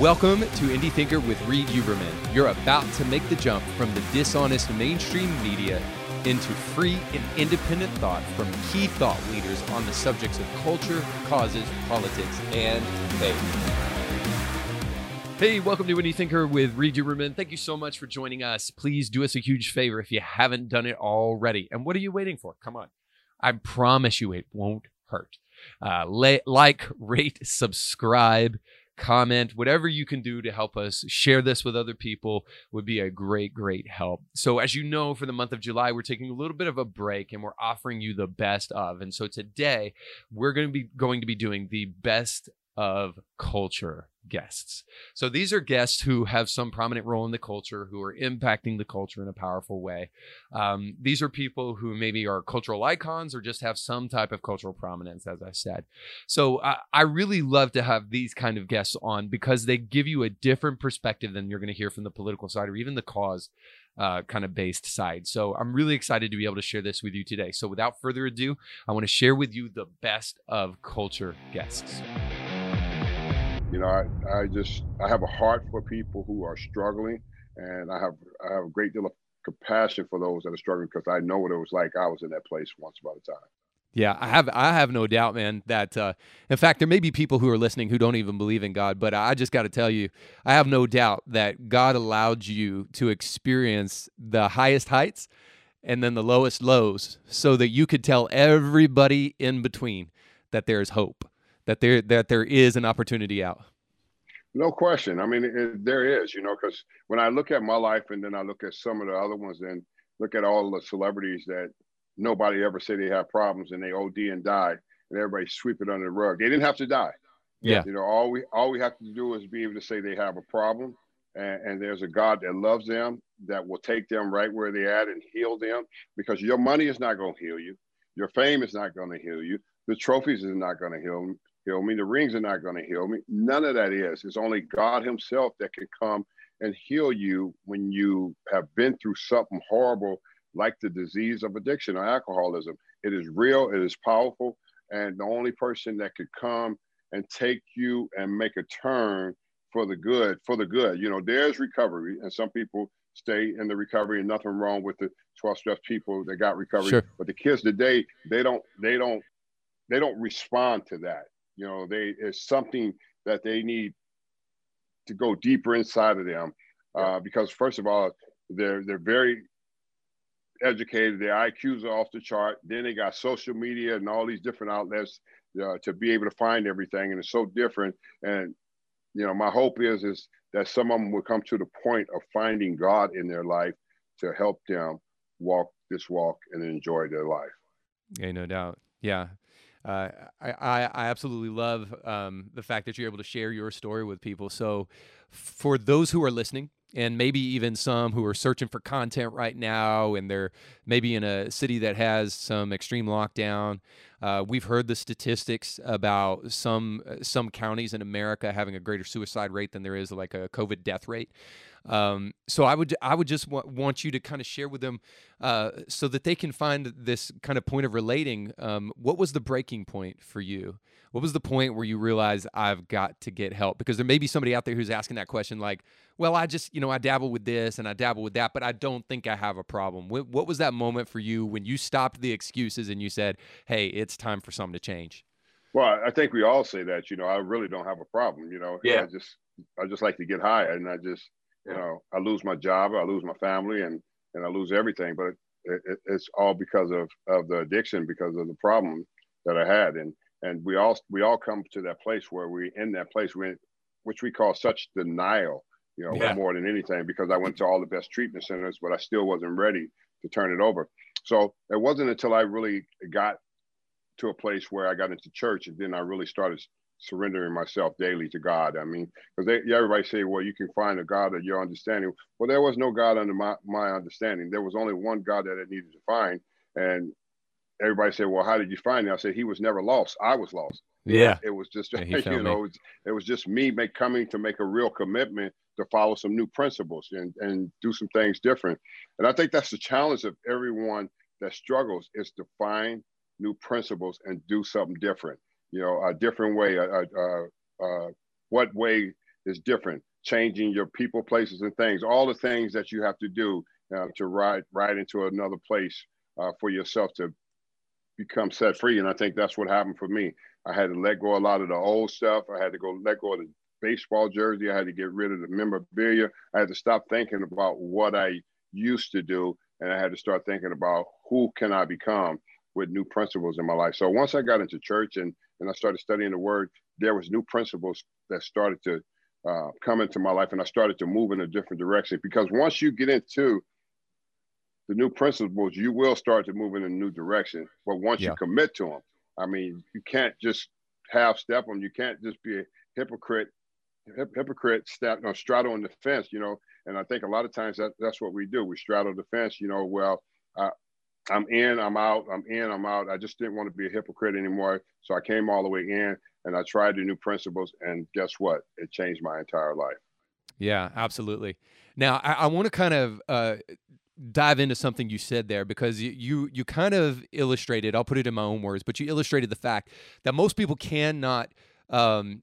Welcome to Indie Thinker with Reed Uberman. You're about to make the jump from the dishonest mainstream media into free and independent thought from key thought leaders on the subjects of culture, causes, politics, and faith. Hey, welcome to Indie Thinker with Reed Uberman. Thank you so much for joining us. Please do us a huge favor if you haven't done it already. And what are you waiting for? Come on. I promise you it won't hurt. Uh, like, rate, subscribe comment, whatever you can do to help us share this with other people would be a great, great help. So, as you know, for the month of July, we're taking a little bit of a break and we're offering you the best of. And so today, we're going to be going to be doing the best of culture guests. So these are guests who have some prominent role in the culture, who are impacting the culture in a powerful way. Um, these are people who maybe are cultural icons or just have some type of cultural prominence, as I said. So I, I really love to have these kind of guests on because they give you a different perspective than you're going to hear from the political side or even the cause uh, kind of based side. So I'm really excited to be able to share this with you today. So without further ado, I want to share with you the best of culture guests. You know, I, I just I have a heart for people who are struggling, and I have I have a great deal of compassion for those that are struggling because I know what it was like. I was in that place once upon a time. Yeah, I have I have no doubt, man, that uh, in fact there may be people who are listening who don't even believe in God, but I just got to tell you, I have no doubt that God allowed you to experience the highest heights and then the lowest lows so that you could tell everybody in between that there's hope that there that there is an opportunity out. No question. I mean, it, there is, you know, because when I look at my life and then I look at some of the other ones and look at all the celebrities that nobody ever said they have problems and they OD and die and everybody sweep it under the rug. They didn't have to die. Yeah. You know, all we all we have to do is be able to say they have a problem and, and there's a God that loves them that will take them right where they're at and heal them because your money is not going to heal you. Your fame is not going to heal you. The trophies is not going to heal heal me. The rings are not going to heal me. None of that is. It's only God Himself that can come and heal you when you have been through something horrible like the disease of addiction or alcoholism. It is real, it is powerful, and the only person that could come and take you and make a turn for the good, for the good. You know, there's recovery, and some people stay in the recovery, and nothing wrong with the 12 steps people that got recovery. Sure. But the kids today, they don't, they don't, they don't respond to that. You know, they it's something that they need to go deeper inside of them uh, because first of all, they're they're very educated. Their IQs are off the chart. Then they got social media and all these different outlets uh, to be able to find everything, and it's so different. And you know, my hope is is that some of them will come to the point of finding God in their life to help them walk this walk and enjoy their life. Yeah, no doubt. Yeah. Uh, I, I absolutely love um, the fact that you're able to share your story with people. So, for those who are listening, and maybe even some who are searching for content right now, and they're maybe in a city that has some extreme lockdown. Uh, we've heard the statistics about some some counties in America having a greater suicide rate than there is like a COVID death rate. Um, so I would I would just want you to kind of share with them uh, so that they can find this kind of point of relating. Um, what was the breaking point for you? What was the point where you realized I've got to get help? Because there may be somebody out there who's asking that question, like, "Well, I just you know I dabble with this and I dabble with that, but I don't think I have a problem." What, what was that moment for you when you stopped the excuses and you said, "Hey, it's time for something to change"? Well, I think we all say that. You know, I really don't have a problem. You know, yeah. I just I just like to get high, and I just you know, I lose my job, I lose my family, and and I lose everything. But it, it, it's all because of of the addiction, because of the problem that I had, and and we all we all come to that place where we in that place we which we call such denial, you know, Yeah. more than anything. Because I went to all the best treatment centers, but I still wasn't ready to turn it over. So it wasn't until I really got to a place where I got into church, and then I really started surrendering myself daily to God. I mean, because they everybody say, well, you can find a God of your understanding. Well, there was no God under my, my understanding. There was only one God that I needed to find. And everybody said, well, how did you find it? I said, he was never lost. I was lost. Yeah. It was just, Yeah, you me. know, it, it was just me make coming to make a real commitment to follow some new principles and, and do some things different. And I think that's the challenge of everyone that struggles is to find new principles and do something different. You know, a different way. A, a, a what way is different. Changing your people, places, and things, all the things that you have to do uh, to ride ride into another place uh, for yourself to become set free. And I think that's what happened for me. I had to let go a lot of the old stuff. I had to go let go of the baseball jersey. I had to get rid of the memorabilia. I had to stop thinking about what I used to do, and I had to start thinking about who can I become with new principles in my life. So once I got into church and and I started studying the Word, there was new principles that started to uh, come into my life, and I started to move in a different direction. Because once you get into the new principles, you will start to move in a new direction. But once yeah. you commit to them, I mean, you can't just half step them. You can't just be a hypocrite, hip, hypocrite step, no, straddle on the fence, you know. And I think a lot of times that, that's what we do. We straddle the fence, you know. Well, uh, I'm in, I'm out, I'm in, I'm out. I just didn't want to be a hypocrite anymore. So I came all the way in and I tried the new principles. And guess what? It changed my entire life. Yeah, absolutely. Now, I, I want to kind of uh, dive into something you said there because you, you you kind of illustrated i'll put it in my own words but you illustrated the fact that most people cannot um,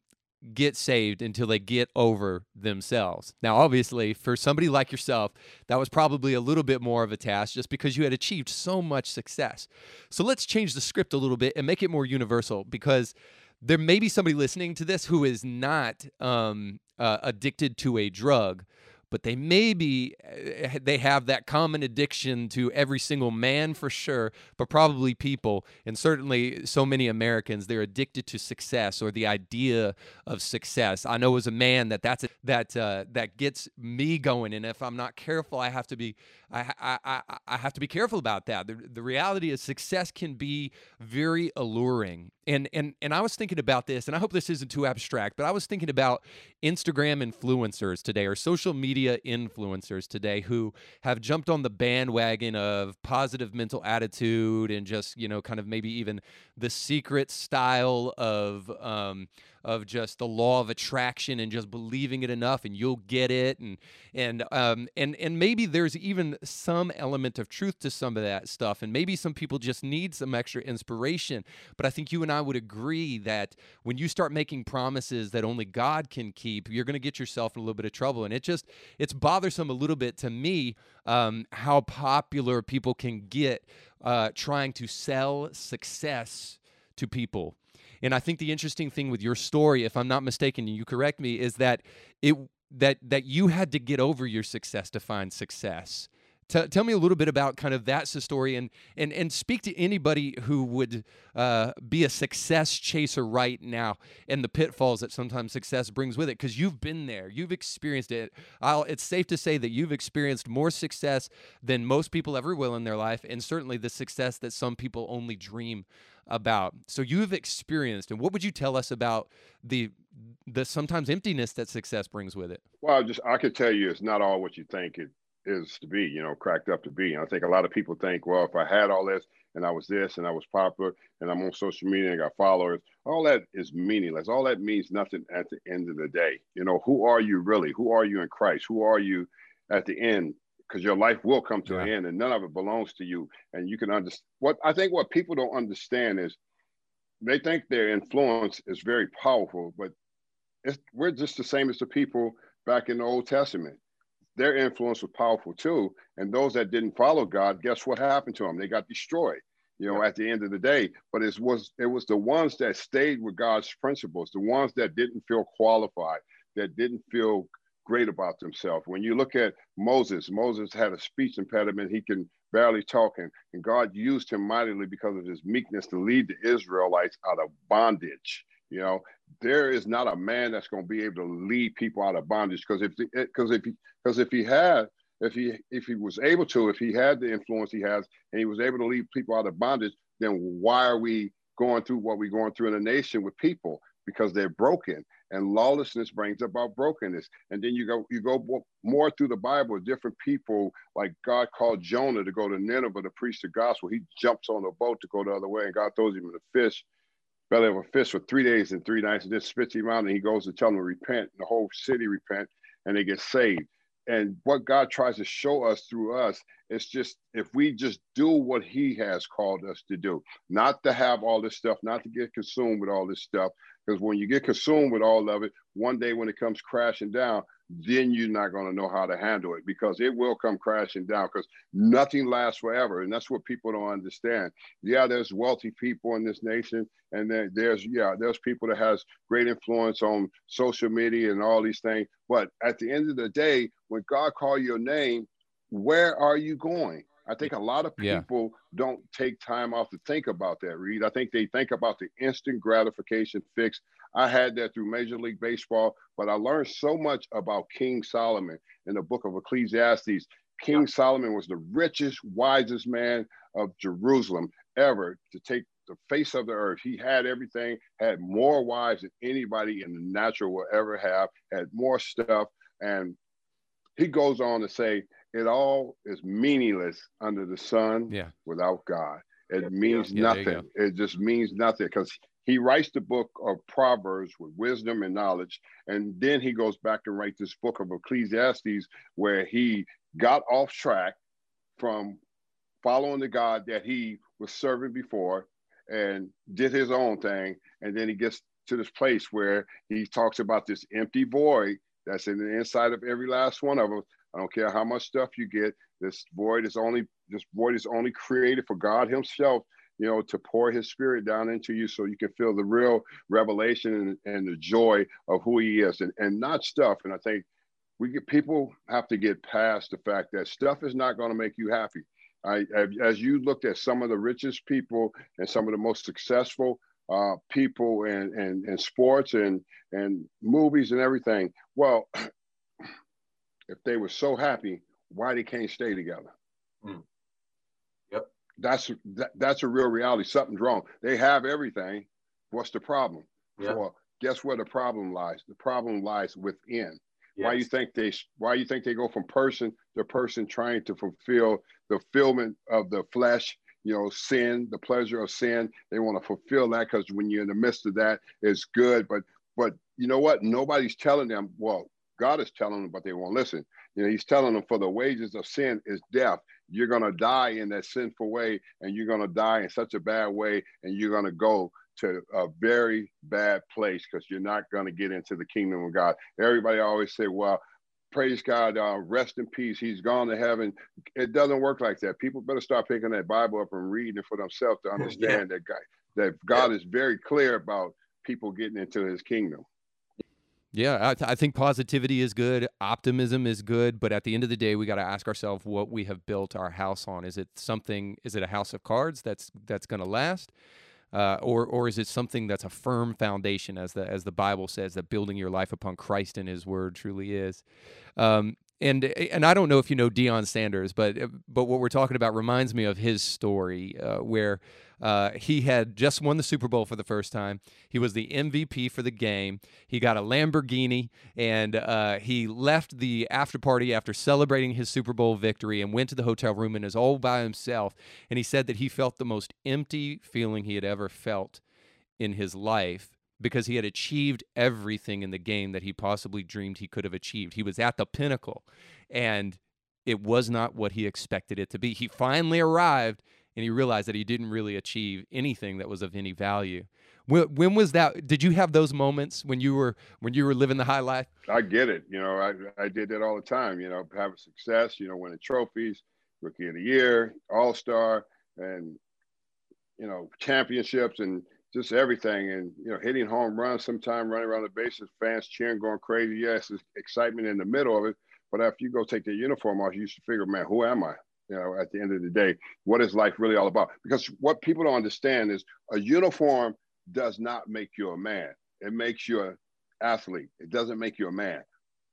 get saved until they get over themselves. Now obviously for somebody like yourself that was probably a little bit more of a task just because you had achieved so much success. So let's change the script a little bit and make it more universal because there may be somebody listening to this who is not um, uh, addicted to a drug but they maybe eh, they have that common addiction to every single man for sure, but probably people, and certainly so many Americans, they're addicted to success or the idea of success. I know as a man that that's a, that uh, that gets me going, and if I'm not careful, I have to be I I I, I have to be careful about that. The, the reality is success can be very alluring, and and and I was thinking about this, and I hope this isn't too abstract, but I was thinking about Instagram influencers today or social media influencers today who have jumped on the bandwagon of positive mental attitude and just, you know, kind of maybe even the secret style of um, of just the law of attraction and just believing it enough and you'll get it and and um and and maybe there's even some element of truth to some of that stuff and maybe some people just need some extra inspiration but I think you and I would agree that when you start making promises that only God can keep you're going to get yourself in a little bit of trouble and it just it's bothersome a little bit to me um, how popular people can get uh, trying to sell success to people and I think the interesting thing with your story, if I'm not mistaken, and you correct me, is that it that that you had to get over your success to find success. T- tell me a little bit about kind of that story and and and speak to anybody who would uh, be a success chaser right now and the pitfalls that sometimes success brings with it because you've been there you've experienced it I'll, it's safe to say that you've experienced more success than most people ever will in their life and certainly the success that some people only dream about so you've experienced and what would you tell us about the the sometimes emptiness that success brings with it well just i could tell you it's not all what you think it is to be, you know, cracked up to be. And I think a lot of people think, well, if I had all this and I was this and I was popular and I'm on social media and I got followers, all that is meaningless. All that means nothing at the end of the day. You know, who are you really? Who are you in Christ? Who are you at the end? Because your life will come to yeah. an end and none of it belongs to you. And you can understand what I think what people don't understand is they think their influence is very powerful, but we're just the same as the people back in the Old Testament their influence was powerful too. And those that didn't follow God, guess what happened to them? They got destroyed, you know, at the end of the day. But it was it was the ones that stayed with God's principles, the ones that didn't feel qualified, that didn't feel great about themselves. When you look at Moses, Moses had a speech impediment. He can barely talk, and, and God used him mightily because of his meekness to lead the Israelites out of bondage. You know, there is not a man that's going to be able to lead people out of bondage because if because if he eh, because if he had if he if he was able to if he had the influence he has and he was able to lead people out of bondage then why are we going through what we're going through in a nation with people because they're broken and lawlessness brings about brokenness and then you go you go more through the bible different people like god called jonah to go to nineveh to preach the gospel he jumps on a boat to go the other way and god throws him in the fish belly of a fish for three days and three nights and then spits him out and he goes to tell them to repent. And the whole city repent and they get saved. And what God tries to show us through us is just if we just do what He has called us to do, not to have all this stuff, not to get consumed with all this stuff, Because when you get consumed with all of it, one day when it comes crashing down, then you're not going to know how to handle it because it will come crashing down because nothing lasts forever. And that's what people don't understand. Yeah, there's wealthy people in this nation. And then there's, yeah, there's people that has great influence on social media and all these things. But at the end of the day, when God call your name, where are you going? I think a lot of people yeah. don't take time off to think about that, Reed. I think they think about the instant gratification fix. I had that through Major League Baseball, but I learned so much about King Solomon in the book of Ecclesiastes. King yeah. Solomon was the richest, wisest man of Jerusalem ever to take the face of the earth. He had everything, had more wives than anybody in the natural will ever have, had more stuff. And he goes on to say, it all is meaningless under the sun yeah. without God. It means yeah, nothing. It just means nothing because he writes the book of Proverbs with wisdom and knowledge. And then he goes back and writes this book of Ecclesiastes where he got off track from following the God that he was serving before and did his own thing. And then he gets to this place where he talks about this empty void that's in the inside of every last one of us I don't care how much stuff you get. This void is only this void is only created for God Himself, you know, to pour His Spirit down into you, so you can feel the real revelation and, and the joy of who He is, and and not stuff. And I think we get people have to get past the fact that stuff is not going to make you happy. I, as you looked at some of the richest people and some of the most successful uh, people and, in, in sports and, and movies and everything, well, if they were so happy, why they can't stay together? Mm. Yep. That's that, that's a real reality. Something's wrong. They have everything. What's the problem? Yep. Well, guess where the problem lies? The problem lies within. Yes. Why you think they why you think they go from person to person trying to fulfill the fulfillment of the flesh, you know, sin, the pleasure of sin. They want to fulfill that because when you're in the midst of that, it's good. But but you know what? Nobody's telling them, well, God is telling them, but they won't listen. You know, He's telling them, for the wages of sin is death. You're going to die in that sinful way, and you're going to die in such a bad way, and you're going to go to a very bad place because you're not going to get into the kingdom of God. Everybody always say, well, praise God, uh, rest in peace. He's gone to heaven. It doesn't work like that. People better start picking that Bible up and reading it for themselves to understand yeah. that God, that God yeah. is very clear about people getting into his kingdom. Yeah, I, th- I, think positivity is good, optimism is good, but at the end of the day, we got to ask ourselves what we have built our house on. Is it something? Is it a house of cards that's that's going to last, uh, or or is it something that's a firm foundation, as the as the Bible says, that building your life upon Christ and His Word truly is. Um, and and I don't know if you know Deion Sanders, but but what we're talking about reminds me of his story, uh, where uh, he had just won the Super Bowl for the first time. He was the MVP for the game. He got a Lamborghini, and uh, he left the after party after celebrating his Super Bowl victory and went to the hotel room and is all by himself. And he said that he felt the most empty feeling he had ever felt in his life because he had achieved everything in the game that he possibly dreamed he could have achieved. He was at the pinnacle, and it was not what he expected it to be. He finally arrived and he realized that he didn't really achieve anything that was of any value. When, when was that? Did you have those moments when you were when you were living the high life? I get it. You know, I, I did that all the time. You know, having success. You know, winning trophies, rookie of the year, all star, and you know championships and just everything and you know hitting home runs sometime running around the bases fans cheering going crazy yes excitement in the middle of it but after you go take the uniform off you should figure man who am i you know at the end of the day what is life really all about because what people don't understand is a uniform does not make you a man it makes you an athlete it doesn't make you a man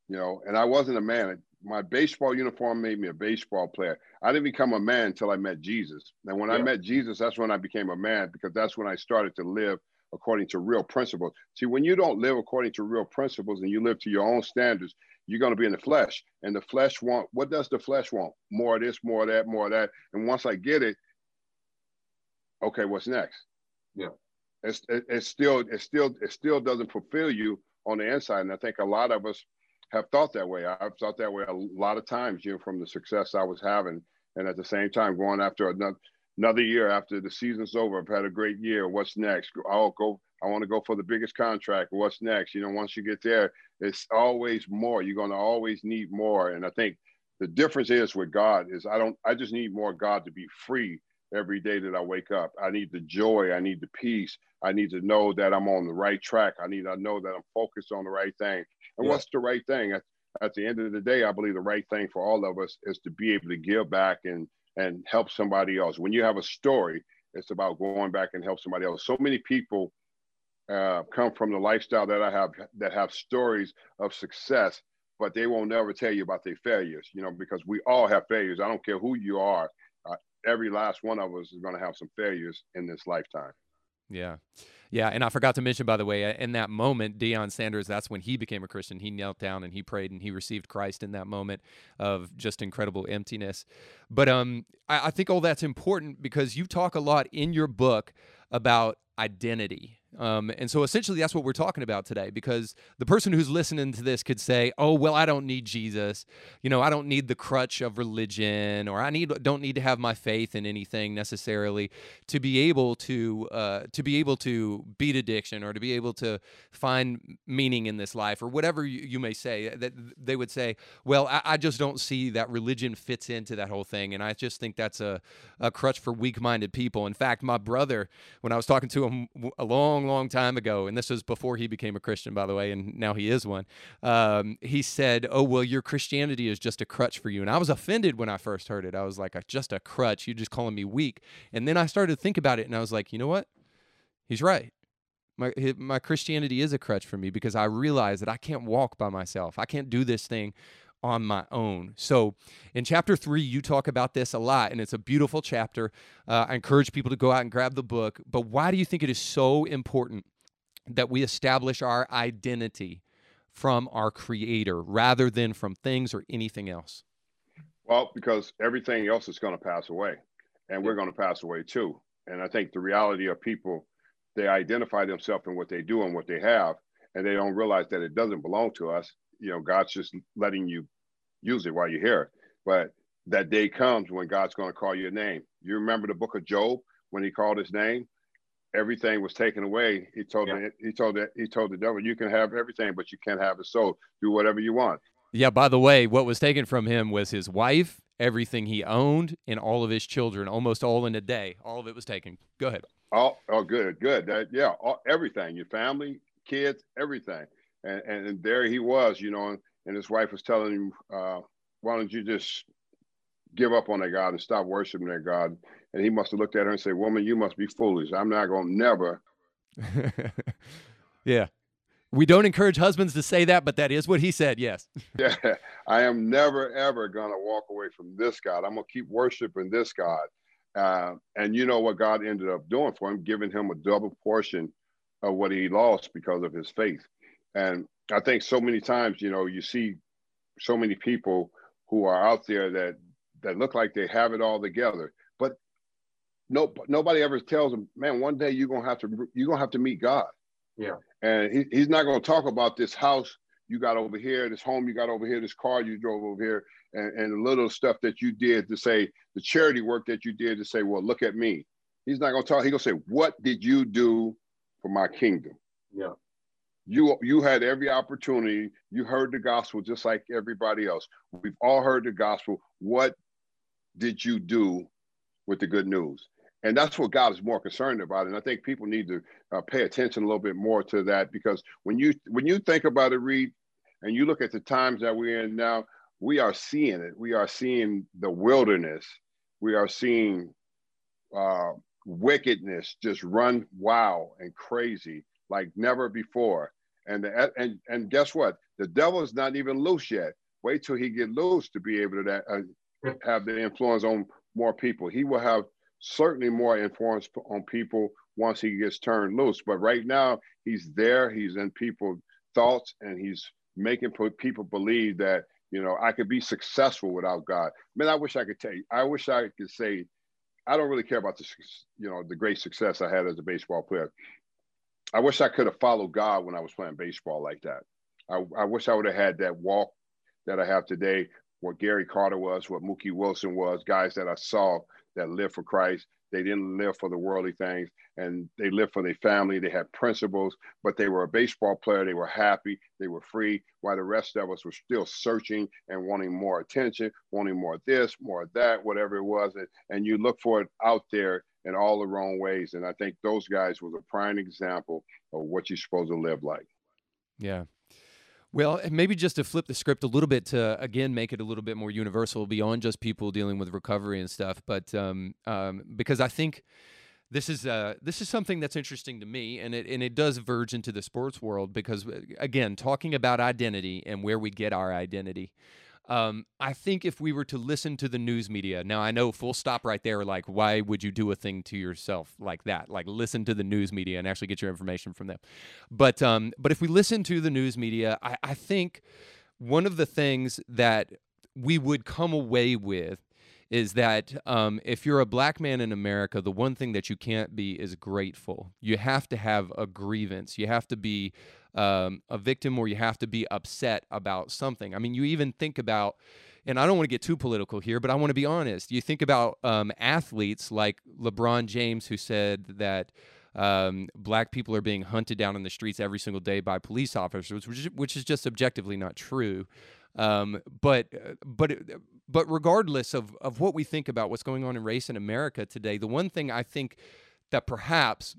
you know and i wasn't a man my baseball uniform made me a baseball player. I didn't become a man until I met Jesus. And when yeah. I met Jesus, that's when I became a man because that's when I started to live according to real principles. See, when you don't live according to real principles and you live to your own standards, you're going to be in the flesh. And the flesh want what does the flesh want? More of this, more of that, more of that. And once I get it, okay, what's next? Yeah. It's it, it's still it still it still doesn't fulfill you on the inside. And I think a lot of us have thought that way. I've thought that way a lot of times, you know, from the success I was having, and at the same time going after another another year after the season's over. I've had a great year. What's next? I'll go. I want to go for the biggest contract. What's next? You know, once you get there, it's always more. You're going to always need more. And I think the difference is with God is I don't, I just need more God to be free every day that I wake up. I need the joy. I need the peace. I need to know that I'm on the right track. I need to know that I'm focused on the right thing. And yeah. what's the right thing? At, at the end of the day, I believe the right thing for all of us is to be able to give back and and help somebody else. When you have a story, it's about going back and help somebody else. So many people uh, come from the lifestyle that I have that have stories of success, but they won't never tell you about their failures. You know, because we all have failures. I don't care who you are. Uh, every last one of us is going to have some failures in this lifetime. Yeah. Yeah, and I forgot to mention, by the way, in that moment, Deion Sanders, that's when he became a Christian. He knelt down and he prayed and he received Christ in that moment of just incredible emptiness. But um, I, I think all that's important because you talk a lot in your book about identity um, and so essentially, that's what we're talking about today because the person who's listening to this could say, "Oh, well, I don't need Jesus. You know, I don't need the crutch of religion, or I need don't need to have my faith in anything necessarily to be able to uh, to be able to beat addiction or to be able to find meaning in this life or whatever you, you may say." That they would say, "Well, I, I, just don't see that religion fits into that whole thing, and I just think that's a a crutch for weak-minded people." In fact, my brother, when I was talking to him a long long, long time ago, and this was before he became a Christian, by the way, and now he is one. Um, he said, "Oh well, your Christianity is just a crutch for you," and I was offended when I first heard it. I was like, "Just a crutch? You're just calling me weak?" And then I started to think about it, and I was like, "You know what? He's right." My, my Christianity is a crutch for me because I realize that I can't walk by myself. I can't do this thing on my own. So, in chapter three, you talk about this a lot, and it's a beautiful chapter. Uh, I encourage people to go out and grab the book. But why do you think it is so important that we establish our identity from our Creator rather than from things or anything else? Well, because everything else is going to pass away, and we're going to pass away too. And I think the reality of people, they identify themselves in what they do and what they have, and they don't realize that it doesn't belong to us you know, God's just letting you use it while you're here. But that day comes when God's going to call your name. You remember the book of Job when he called his name? Everything was taken away. He told yeah. the, he told the, he told the devil, "You can have everything, but you can't have his soul. Do whatever you want." Yeah. By the way, what was taken from him was his wife, everything he owned, and all of his children. Almost all in a day. All of it was taken. Go ahead. Oh, oh, good, good. That, yeah, all, everything. Your family, kids, everything and, and there he was, you know, and his wife was telling him, uh, "Why don't you just give up on that God and stop worshiping that God?" And he must have looked at her and said, "Woman, you must be foolish. I'm not going to never." yeah, we don't encourage husbands to say that, but that is what he said. Yes. yeah, I am never ever going to walk away from this God. I'm going to keep worshiping this God. Uh, and you know what God ended up doing for him, giving him a double portion of what he lost because of his faith. And I think so many times, you know, you see so many people who are out there that that look like they have it all together, but no, nobody ever tells them, man, one day you're gonna have to you're gonna have to meet God. Yeah. And he, he's not gonna talk about this house you got over here, this home you got over here, this car you drove over here, and, and the little stuff that you did to say the charity work that you did to say, well, look at me. He's not gonna talk. He's gonna say, what did you do for my kingdom? Yeah you you had every opportunity. You heard the gospel just like everybody else. We've all heard the gospel. What did you do with the good news? And that's what god is more concerned about. And i think people need to uh, pay attention a little bit more to that because when you when you think about it Reed and you look at the times that we're in now we are seeing it. We are seeing the wilderness. We are seeing uh, wickedness just run wild and crazy like never before. And the, and and guess what? The devil is not even loose yet. Wait till he get loose to be able to uh, have the influence on more people. He will have certainly more influence on people once he gets turned loose. But right now, he's there. He's in people's thoughts, and he's making people believe that you know I could be successful without God. Man, I wish I could tell you. I wish I could say I don't really care about the you know the great success I had as a baseball player. I wish I could have followed God when I was playing baseball like that. I, I wish I would have had that walk that I have today, what Gary Carter was, what Mookie Wilson was, guys that I saw that lived for Christ, They didn't live for the worldly things and they lived for their family. They had principles, but they were a baseball player. They were happy. They were free, while the rest of us were still searching and wanting more attention, wanting more of this, more of that, whatever it was. And, and you look for it out there in all the wrong ways. And I think those guys was a prime example of what you're supposed to live like. Yeah. Well, maybe just to flip the script a little bit to again make it a little bit more universal beyond just people dealing with recovery and stuff, but um, um, because I think this is uh, this is something that's interesting to me, and it and it does verge into the sports world because uh, again, talking about identity and where we get our identity. Um, I think if we were to listen to the news media, now I know full stop right there, like, why would you do a thing to yourself like that? Like, listen to the news media and actually get your information from them. But, um, but if we listen to the news media, I, I think one of the things that we would come away with is that um, if you're a black man in America, the one thing that you can't be is grateful. You have to have a grievance. You have to be um, a victim or you have to be upset about something. I mean, you even think about, and I don't want to get too political here, but I want to be honest. You think about um, athletes like LeBron James, who said that. Um, black people are being hunted down in the streets every single day by police officers, which, which is just objectively not true. Um, but but but regardless of of what we think about what's going on in race in America today, the one thing I think that perhaps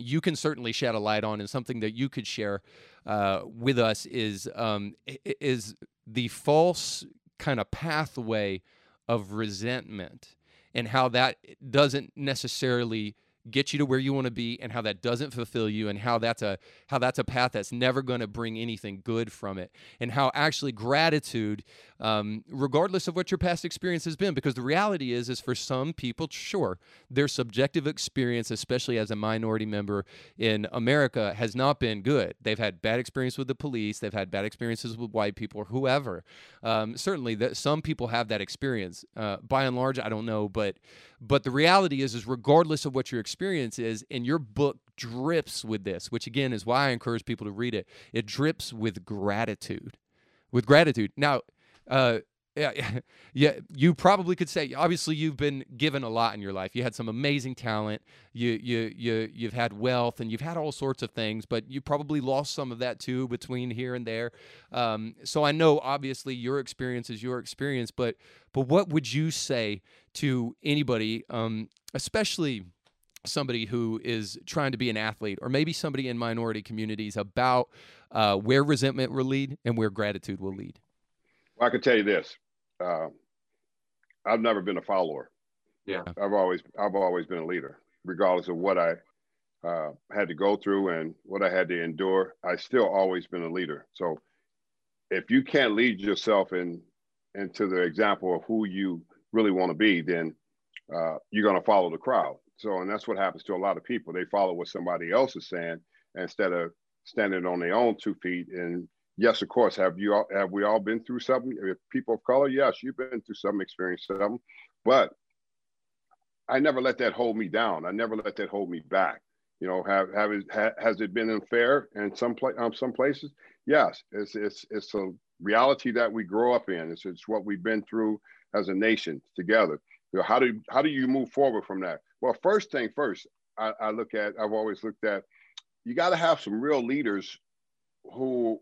you can certainly shed a light on and something that you could share uh, with us is um, is the false kind of pathway of resentment and how that doesn't necessarily get you to where you want to be and how that doesn't fulfill you and how that's a how that's a path that's never going to bring anything good from it. And how actually gratitude um, regardless of what your past experience has been because the reality is is for some people sure their subjective experience especially as a minority member in america has not been good. They've had bad experience with the police they've had bad experiences with white people or whoever. Um, certainly that some people have that experience. Uh, by and large i don't know but but the reality is is regardless of what your experience is and your book drips with this which again is why i encourage people to read it it drips with gratitude with gratitude now uh, yeah, yeah, you probably could say. Obviously, you've been given a lot in your life. You had some amazing talent. You, you, you, you've had wealth, and you've had all sorts of things. But you probably lost some of that too between here and there. Um, so I know, obviously, your experience is your experience. But, but what would you say to anybody, um, especially? Somebody who is trying to be an athlete or maybe somebody in minority communities about uh, where resentment will lead and where gratitude will lead well, I can tell you this: uh, I've never been a follower. Yeah, I've always I've always been a leader, regardless of what I uh, had to go through and what I had to endure. I still always been a leader. So, if you can't lead yourself in into the example of who you really want to be, then uh, you're going to follow the crowd. So, and that's what happens to a lot of people. They follow what somebody else is saying instead of standing on their own two feet and yes, of course. Have you all, have we all been through something? People of color, yes, you've been through some experience, something, but I never let that hold me down. I never let that hold me back. You know, have have ha, has it been unfair in some place um, some places? Yes, it's it's it's a reality that we grow up in. It's it's what we've been through as a nation together. You know, how do how do you move forward from that? Well, first thing first, I, I look at. I've always looked at. You got to have some real leaders who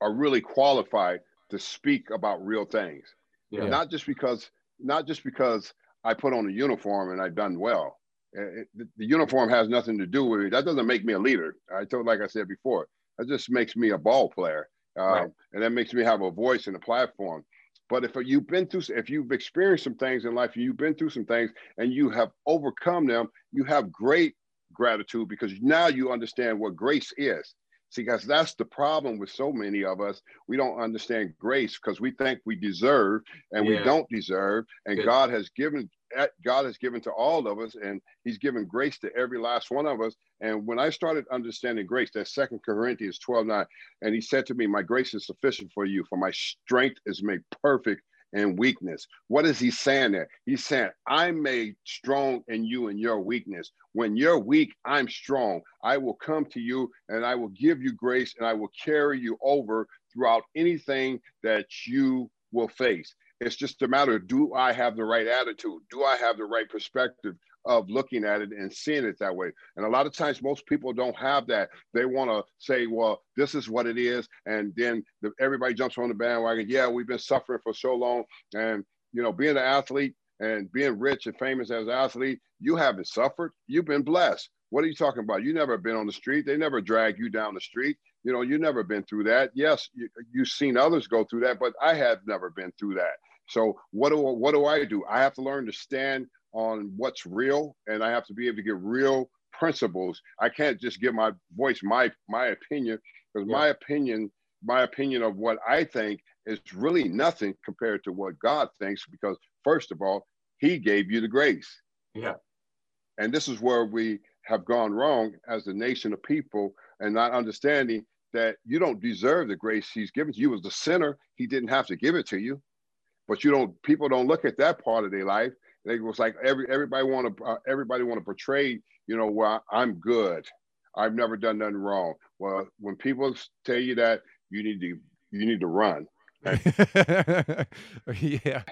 are really qualified to speak about real things. Yeah. Not just because not just because I put on a uniform and I've done well. It, it, the uniform has nothing to do with it. That doesn't make me a leader. I told, like I said before, that just makes me a ball player, uh, right. and that makes me have a voice and a platform. But if you've been through, if you've experienced some things in life, you've been through some things, and you have overcome them, you have great gratitude because now you understand what grace is. See, because that's the problem with so many of us. We don't understand grace because we think we deserve and yeah. we don't deserve. And Good. God has given God has given to all of us, and He's given grace to every last one of us. And when I started understanding grace, that Second Corinthians 12, 9, and He said to me, My grace is sufficient for you, for my strength is made perfect in weakness. What is he saying there? He's saying, I'm made strong in you and your weakness. When you're weak, I'm strong. I will come to you and I will give you grace and I will carry you over throughout anything that you will face. It's just a matter of do I have the right attitude? Do I have the right perspective of looking at it and seeing it that way. And a lot of times, most people don't have that. They want to say, well, this is what it is. And then the, everybody jumps on the bandwagon. Yeah, we've been suffering for so long. And, you know, being an athlete and being rich and famous as an athlete, you haven't suffered. You've been blessed. What are you talking about? You never been on the street. They never drag you down the street. You know, you never been through that. Yes, you, you've seen others go through that, but I have never been through that. So what do what do I do? I have to learn to stand on what's real, and I have to be able to get real principles. I can't just give my voice my my opinion because yeah. my opinion my opinion of what I think is really nothing compared to what God thinks. Because first of all, He gave you the grace. Yeah. And this is where we have gone wrong as a nation of people and not understanding that you don't deserve the grace he's given to you as a sinner. He didn't have to give it to you but you don't people don't look at that part of their life. It was like every everybody want to uh, everybody want to portray you know well i'm good. I've never done nothing wrong. Well when people tell you that you need to you need to run. Yeah.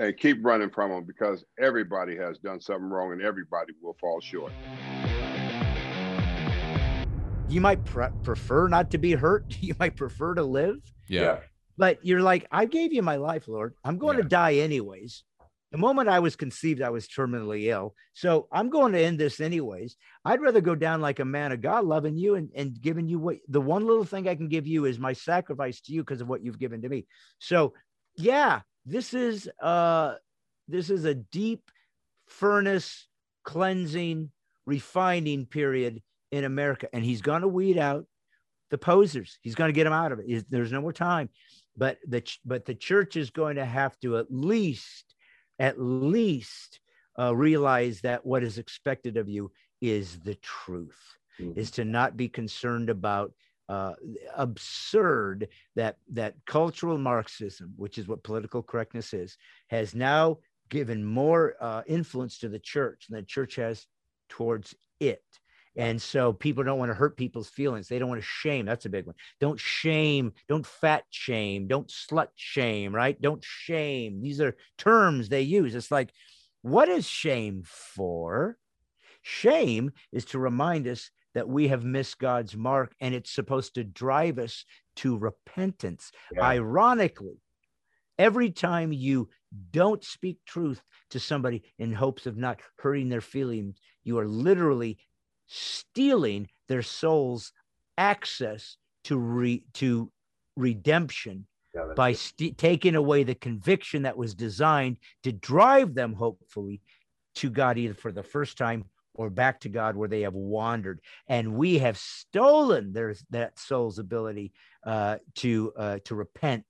And keep running from them because everybody has done something wrong and everybody will fall short. You might pre- prefer not to be hurt. You might prefer to live. Yeah but you're like, I gave you my life, Lord. I'm going yeah. to die anyways. The moment I was conceived, I was terminally ill. So I'm going to end this anyways. I'd rather go down like a man of God, loving you and, and giving you what the one little thing I can give you is my sacrifice to you because of what you've given to me. So yeah, this is uh this is a deep furnace cleansing, refining period in America. And he's going to weed out the posers. He's going to get them out of it. There's no more time but the but the church is going to have to at least at least uh, realize that what is expected of you is the truth mm-hmm. is to not be concerned about uh, absurd that that cultural marxism which is what political correctness is has now given more uh, influence to the church than the church has towards it and so people don't want to hurt people's feelings. They don't want to shame. That's a big one. Don't shame, don't fat shame, don't slut shame, right? Don't shame. These are terms they use. It's like, what is shame for? Shame is to remind us that we have missed God's mark and it's supposed to drive us to repentance. Yeah. Ironically, every time you don't speak truth to somebody in hopes of not hurting their feelings, you are literally stealing their soul's access to re, to redemption yeah, by st- taking away the conviction that was designed to drive them hopefully to God either for the first time or back to God where they have wandered. And we have stolen their that soul's ability uh, to uh, to repent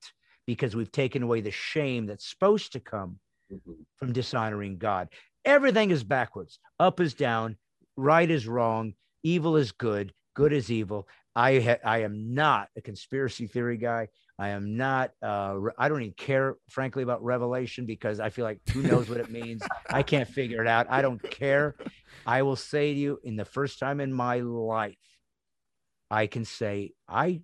because we've taken away the shame that's supposed to come mm-hmm. from dishonoring God. Everything is backwards. Up is down right is wrong, evil is good, good is evil. I ha- I am not a conspiracy theory guy. I am not. Uh, I don't even care, frankly, about Revelation because I feel like who knows what it means. I can't figure it out. I don't care. I will say to you, in the first time in my life, I can say I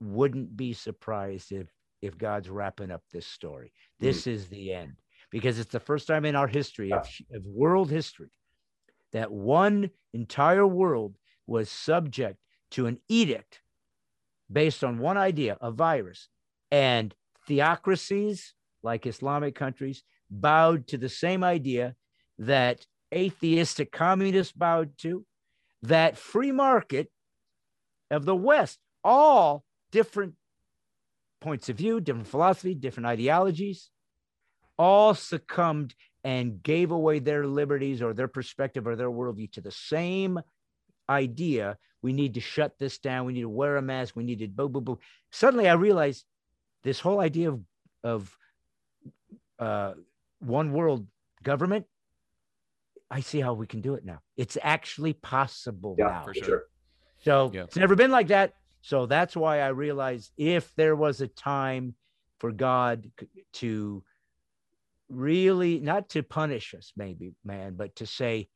wouldn't be surprised if if God's wrapping up this story. This mm. is the end because it's the first time in our history of, of world history that one entire world was subject to an edict based on one idea a virus. And theocracies like islamic countries bowed to the same idea that atheistic communists bowed to that free market of the west all different points of view different philosophy different ideologies all succumbed and gave away their liberties or their perspective or their worldview to the same idea we need to shut this down. We need to wear a mask. We need to boo boo boo suddenly i realized this whole idea of of uh, one world government i see how we can do it now. It's actually possible yeah, now. for sure. So yeah. it's never been like that. So that's why i realized if there was a time for god to really not to punish us, maybe, man, but to say,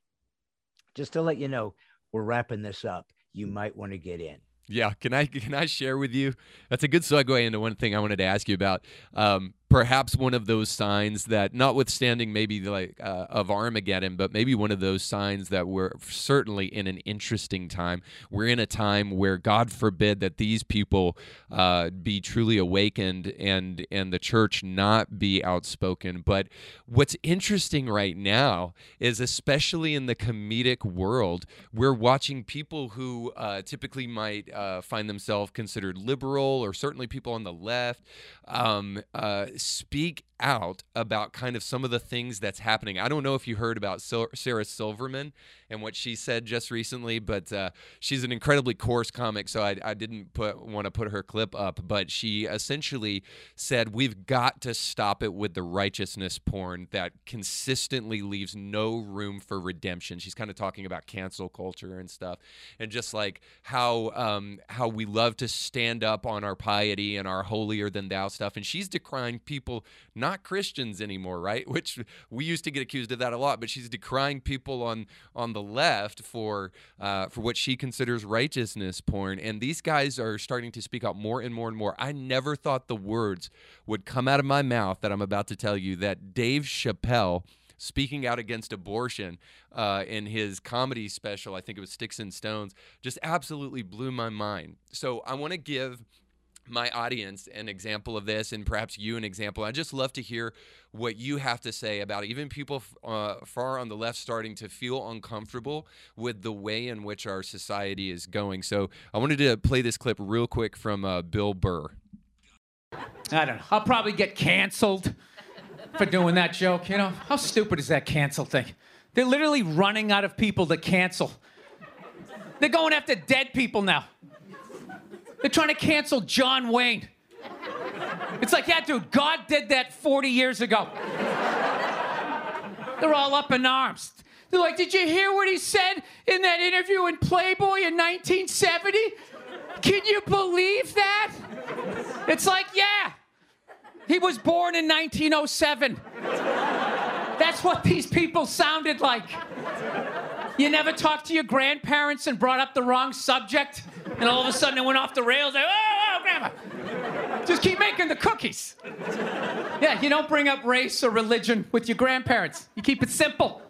just to let you know, we're wrapping this up. You might want to get in. Yeah, can I can I share with you? That's a good segue into one thing I wanted to ask you about. Um, perhaps one of those signs that, notwithstanding maybe like uh, of Armageddon, but maybe one of those signs that we're certainly in an interesting time. We're in a time where God forbid that these people uh, be truly awakened and and the church not be outspoken. But what's interesting right now is, especially in the comedic world, we're watching people who uh, typically might uh, find themselves considered liberal, or certainly people on the left, um, uh, speak out about kind of some of the things that's happening. I don't know if you heard about Sarah Silverman and what she said just recently, but uh, she's an incredibly coarse comic, so I, I didn't put want to put her clip up. But she essentially said we've got to stop it with the righteousness porn that consistently leaves no room for redemption. She's kind of talking about cancel culture and stuff, and just like how um, how we love to stand up on our piety and our holier than thou stuff, and she's decrying people not Christians anymore, right? Which we used to get accused of that a lot, but she's decrying people on on the left for uh, for what she considers righteousness porn, and these guys are starting to speak out more and more and more. I never thought the words would come out of my mouth that I'm about to tell you that Dave Chappelle speaking out against abortion uh, in his comedy special, I think it was Sticks and Stones, just absolutely blew my mind. So I want to give my audience an example of this and perhaps you an example. I just love to hear what you have to say about even people uh, far on the left starting to feel uncomfortable with the way in which our society is going. So I wanted to play this clip real quick from uh, Bill Burr. I don't know. I'll probably get canceled for doing that joke. You know, how stupid is that cancel thing? They're literally running out of people to cancel. They're going after dead people now. They're trying to cancel John Wayne. It's like, yeah, dude, God did that 40 years ago. They're all up in arms. They're like, did you hear what he said in that interview in Playboy in 1970? Can you believe that? It's like, yeah, he was born in 1907. That's what these people sounded like. You never talked to your grandparents and brought up the wrong subject? And all of a sudden it went off the rails. Like, oh, oh, grandma. Just keep making the cookies. Yeah, you don't bring up race or religion with your grandparents. You keep it simple.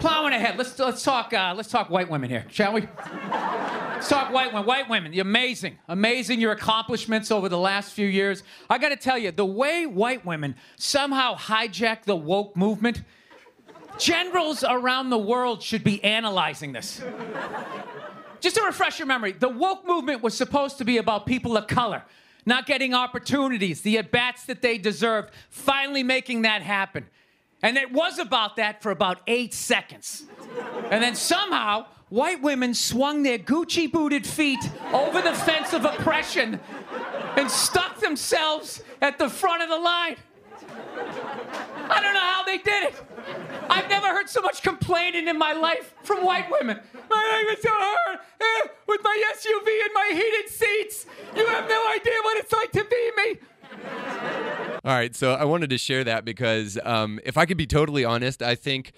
Plowing ahead. Let's let's talk uh, let's talk white women here, shall we? Let's talk white women. White women, you're amazing, amazing your accomplishments over the last few years. I got to tell you, the way white women somehow hijack the woke movement Generals around the world should be analyzing this. Just to refresh your memory, the woke movement was supposed to be about people of color not getting opportunities, the at bats that they deserved, finally making that happen. And it was about that for about eight seconds. And then somehow, white women swung their Gucci booted feet over the fence of oppression and stuck themselves at the front of the line. I don't know how they did it. I've never heard so much complaining in my life from white women. My life is so hard eh, with my SUV and my heated seats. You have no idea what it's like to be me. All right, so I wanted to share that because um, if I could be totally honest, I think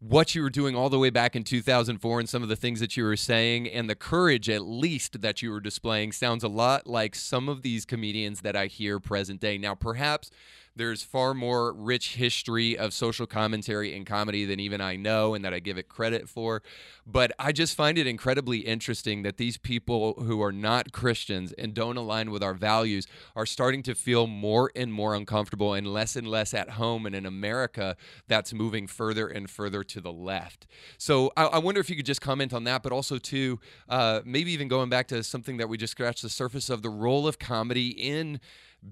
what you were doing all the way back in 2004 and some of the things that you were saying and the courage at least that you were displaying sounds a lot like some of these comedians that I hear present day. Now, perhaps there's far more rich history of social commentary and comedy than even I know and that I give it credit for. But I just find it incredibly interesting that these people who are not Christians and don't align with our values are starting to feel more and more uncomfortable and less and less at home in an America that's moving further and further to the left. So I, I wonder if you could just comment on that, but also, too, uh, maybe even going back to something that we just scratched the surface of the role of comedy in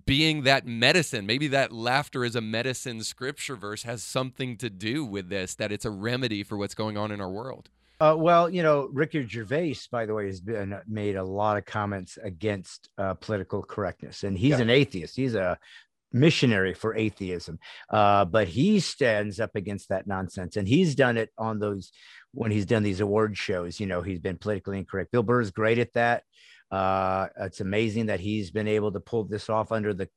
being that medicine. Maybe that laughter is a medicine scripture verse has something to do with this, that it's a remedy for what's going on in our world. Uh, well, you know, Ricky Gervais, by the way, has been uh, made a lot of comments against uh, political correctness, and he's yeah. an atheist. He's a missionary for atheism, uh, but he stands up against that nonsense, and he's done it on those when he's done these award shows. You know, he's been politically incorrect. Bill Burr is great at that. Uh, it's amazing that he's been able to pull this off under the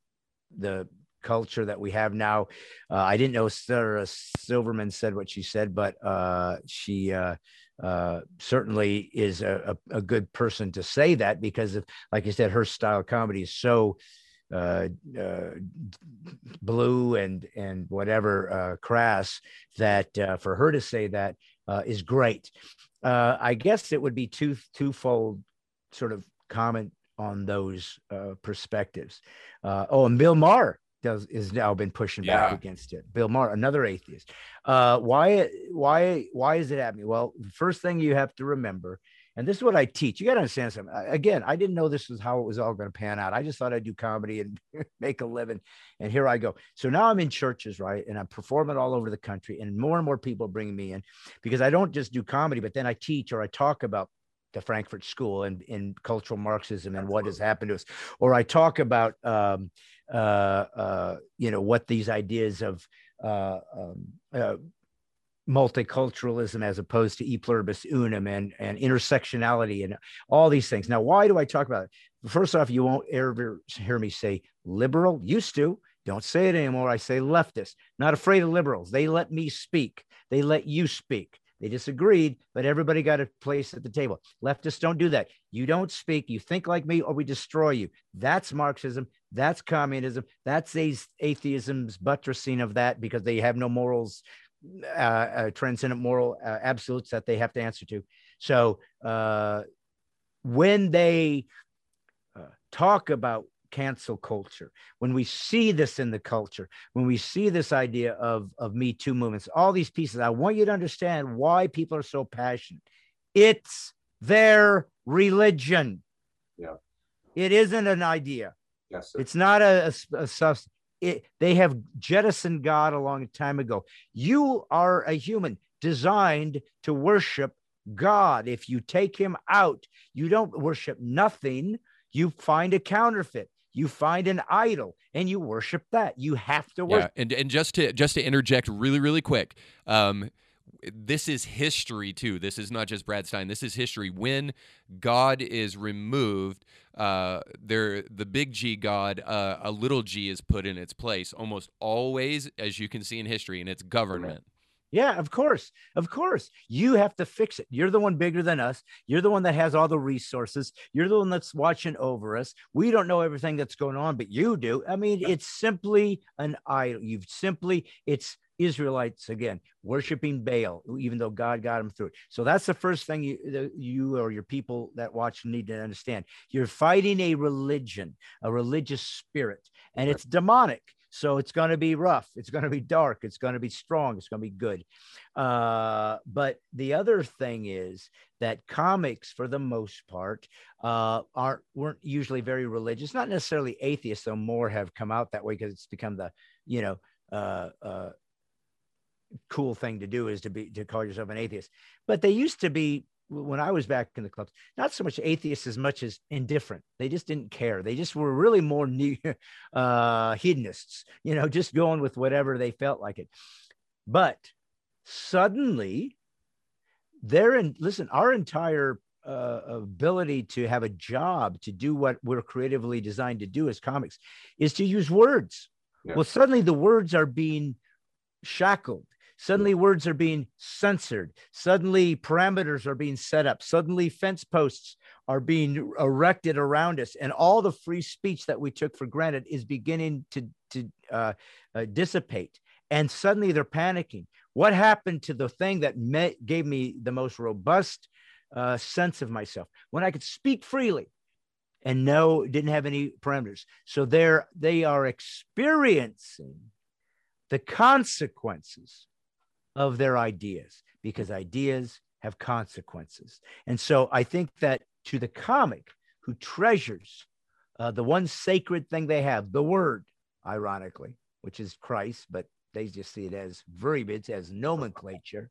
the culture that we have now. Uh, I didn't know Sarah Silverman said what she said, but uh, she uh, uh, certainly is a, a, good person to say that because of, like I said, her style of comedy is so uh, uh, blue and and whatever crass that for her to say that is great. I guess it would be two twofold sort of comment on those uh, perspectives. Uh, oh, and Bill Maher does is now been pushing yeah. back against it. Bill Maher, another atheist. Uh, why why why is it at me? Well, the first thing you have to remember and this is what I teach. You got to understand something. Again, I didn't know this was how it was all going to pan out. I just thought I'd do comedy and make a living. And here I go. So now I'm in churches, right? And I'm performing all over the country. And more and more people are bringing me in because I don't just do comedy, but then I teach or I talk about the Frankfurt School and in cultural Marxism and what has happened to us. Or I talk about, um, uh, uh, you know, what these ideas of uh, um, uh, multiculturalism as opposed to e pluribus unum and, and intersectionality and all these things. Now, why do I talk about it? First off, you won't ever hear me say liberal. Used to. Don't say it anymore. I say leftist. Not afraid of liberals. They let me speak. They let you speak. They disagreed, but everybody got a place at the table. Leftists don't do that. You don't speak. You think like me, or we destroy you. That's Marxism. That's communism. That's atheism's buttressing of that because they have no morals uh, uh, transcendent moral uh, absolutes that they have to answer to. So uh, when they uh, talk about cancel culture, when we see this in the culture, when we see this idea of, of Me Too movements, all these pieces, I want you to understand why people are so passionate. It's their religion. Yeah. It isn't an idea. Yes, sir. It's not a, a, a substance it, they have jettisoned God a long time ago. You are a human designed to worship God. If you take him out, you don't worship nothing. You find a counterfeit. You find an idol and you worship that. You have to worship. Yeah, and and just to just to interject really really quick. Um, this is history too. This is not just Brad Stine. This is history. When God is removed, uh, there the big G God, uh, a little G is put in its place almost always, as you can see in history, and it's government. Yeah, of course. Of course. You have to fix it. You're the one bigger than us. You're the one that has all the resources. You're the one that's watching over us. We don't know everything that's going on, but you do. I mean, it's simply an idol. You've simply, it's Israelites again worshiping Baal, even though God got them through it. So that's the first thing you, you or your people that watch need to understand. You're fighting a religion, a religious spirit, and it's demonic. So it's going to be rough. It's going to be dark. It's going to be strong. It's going to be good. Uh, but the other thing is that comics, for the most part, uh, aren't weren't usually very religious. Not necessarily atheists, though more have come out that way because it's become the you know uh, uh, cool thing to do is to be to call yourself an atheist. But they used to be when I was back in the clubs, not so much atheists as much as indifferent. They just didn't care. They just were really more uh, hedonists, you know, just going with whatever they felt like it. But suddenly, they're in. Listen, our entire uh, ability to have a job to do what we're creatively designed to do as comics is to use words. Yeah. Well, suddenly the words are being shackled Suddenly, words are being censored. Suddenly, parameters are being set up. Suddenly, fence posts are being erected around us. And all the free speech that we took for granted is beginning to, to uh, uh, dissipate. And suddenly, they're panicking. What happened to the thing that gave me the most robust uh, sense of myself when I could speak freely? and no didn't have any parameters so they're they are experiencing the consequences of their ideas because ideas have consequences. And so I think that to the comic who treasures uh, the one sacred thing they have, the word, ironically, which is Christ, but they just see it as verbiage, as nomenclature,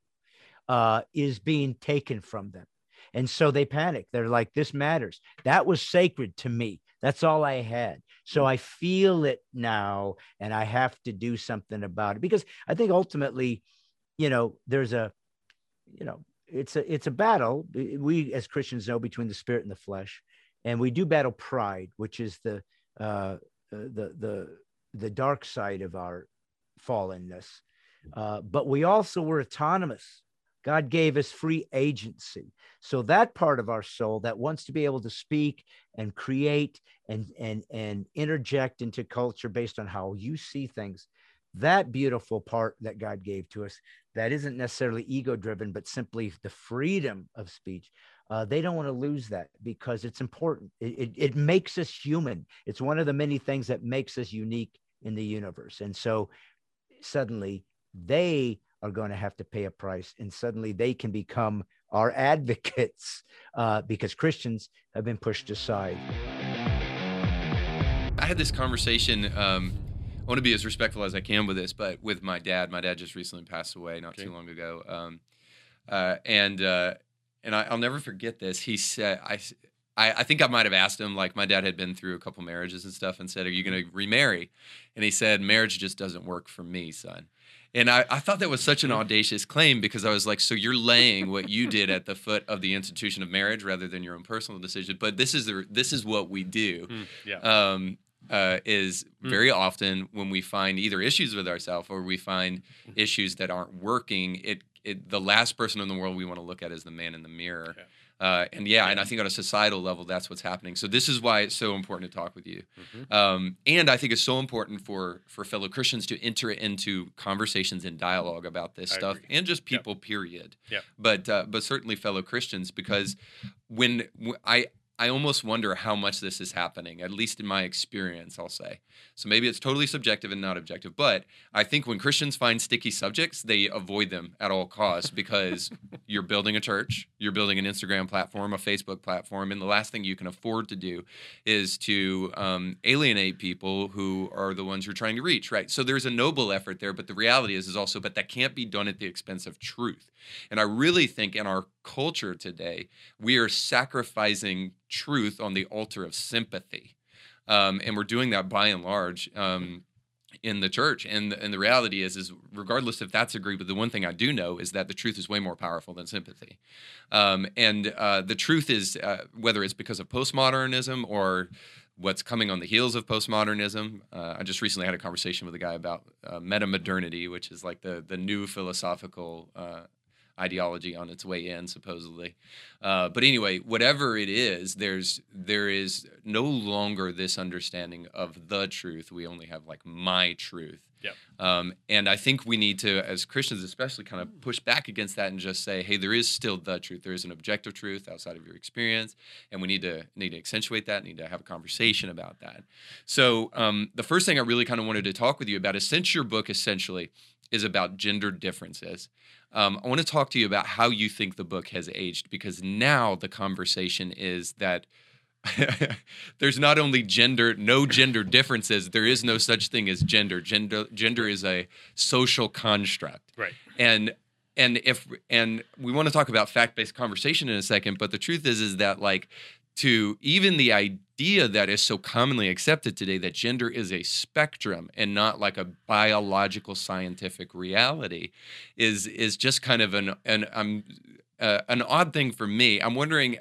uh, is being taken from them. And so they panic. They're like, this matters. That was sacred to me. That's all I had. So I feel it now, and I have to do something about it because I think ultimately, you know, there's a, you know, it's a it's a battle. We as Christians know between the spirit and the flesh, and we do battle pride, which is the uh, the the the dark side of our fallenness. Uh, but we also were autonomous. God gave us free agency. So that part of our soul that wants to be able to speak and create and and and interject into culture based on how you see things, that beautiful part that God gave to us, that isn't necessarily ego driven, but simply the freedom of speech. Uh, they don't want to lose that because it's important. It, it, it makes us human. It's one of the many things that makes us unique in the universe. And so suddenly they are going to have to pay a price and suddenly they can become our advocates uh, because Christians have been pushed aside. I had this conversation. Um, I want to be as respectful as I can with this, but with my dad. My dad just recently passed away not okay. too long ago, um, uh, and uh, and I, will never forget this. He said, I, I, I think I might have asked him, like my dad had been through a couple marriages and stuff, and said, "Are you going to remarry?" And he said, "Marriage just doesn't work for me, son." And I, I thought that was such an audacious claim because I was like, so you're laying what you did at the foot of the institution of marriage rather than your own personal decision. But this is the, this is what we do. Mm, yeah. Um, uh, is mm. very often when we find either issues with ourselves or we find mm. issues that aren't working, it, it the last person in the world we want to look at is the man in the mirror. Yeah. Uh, and yeah, and I think on a societal level, that's what's happening. So this is why it's so important to talk with you. Mm-hmm. Um, and I think it's so important for for fellow Christians to enter into conversations and dialogue about this I stuff, agree. and just people, yep. period. Yeah. But uh, but certainly fellow Christians, because when, when I I almost wonder how much this is happening, at least in my experience, I'll say. So maybe it's totally subjective and not objective. But I think when Christians find sticky subjects, they avoid them at all costs because you're building a church, you're building an Instagram platform, a Facebook platform, and the last thing you can afford to do is to um, alienate people who are the ones you're trying to reach, right? So there's a noble effort there, but the reality is, is also, but that can't be done at the expense of truth. And I really think in our culture today, we are sacrificing truth on the altar of sympathy. Um, and we're doing that by and large um, in the church. And, and the reality is, is regardless if that's agreed with, the one thing I do know is that the truth is way more powerful than sympathy. Um, and uh, the truth is, uh, whether it's because of postmodernism or what's coming on the heels of postmodernism. Uh, I just recently had a conversation with a guy about uh, meta modernity, which is like the the new philosophical uh, ideology on its way in, supposedly. Uh, but anyway, whatever it is, there's there is no longer this understanding of the truth. We only have like my truth. Yeah. Um, and I think we need to, as Christians especially, kind of push back against that and just say, hey, there is still the truth. There is an objective truth outside of your experience, and we need to need to accentuate that. Need to have a conversation about that. So um, the first thing I really kind of wanted to talk with you about is since your book essentially is about gender differences. Um, I want to talk to you about how you think the book has aged because now the conversation is that there's not only gender, no gender differences. There is no such thing as gender. Gender, gender is a social construct. Right. And and if and we want to talk about fact-based conversation in a second, but the truth is is that like to even the idea that is so commonly accepted today that gender is a spectrum and not like a biological scientific reality is is just kind of an an um, uh, an odd thing for me. I'm wondering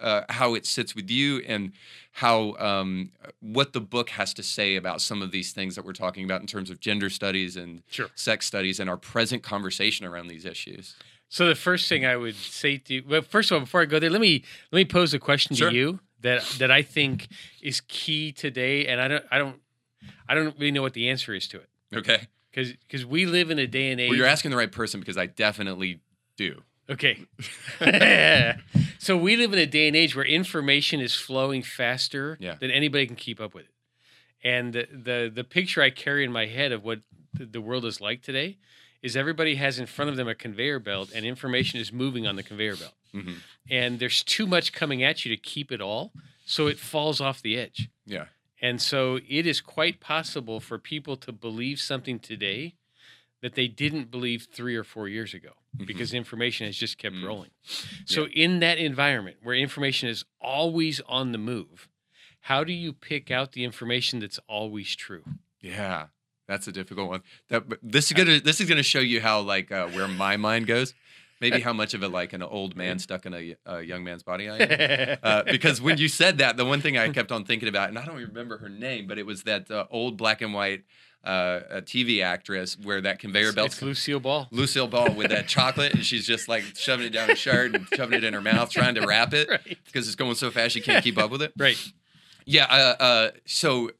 uh, how it sits with you and how um, what the book has to say about some of these things that we're talking about in terms of gender studies and sure. sex studies and our present conversation around these issues. So the first thing I would say to you, well, first of all, before I go there, let me let me pose a question sure. to you that that I think is key today, and I don't I don't I don't really know what the answer is to it. Okay. Because because we live in a day and age. Well, you're asking the right person because I definitely do. Okay. so we live in a day and age where information is flowing faster yeah. than anybody can keep up with it. And the, the the picture I carry in my head of what the world is like today is everybody has in front of them a conveyor belt and information is moving on the conveyor belt. Mm-hmm. And there's too much coming at you to keep it all, so it falls off the edge. Yeah. And so it is quite possible for people to believe something today that they didn't believe three or four years ago mm-hmm. because information has just kept mm-hmm. rolling. So, yeah. in that environment where information is always on the move, how do you pick out the information that's always true? Yeah. That's a difficult one. That this is gonna this is gonna show you how like uh, where my mind goes. Maybe how much of it like an old man stuck in a, a young man's body I am. Uh, because when you said that, the one thing I kept on thinking about, and I don't remember her name, but it was that uh, old black and white uh, a TV actress where that conveyor belt. it's Lucille Ball. Lucille Ball with that chocolate, and she's just like shoving it down her shirt and shoving it in her mouth, trying to wrap it Right. because it's going so fast she can't keep up with it. Right. Yeah. Uh, uh, so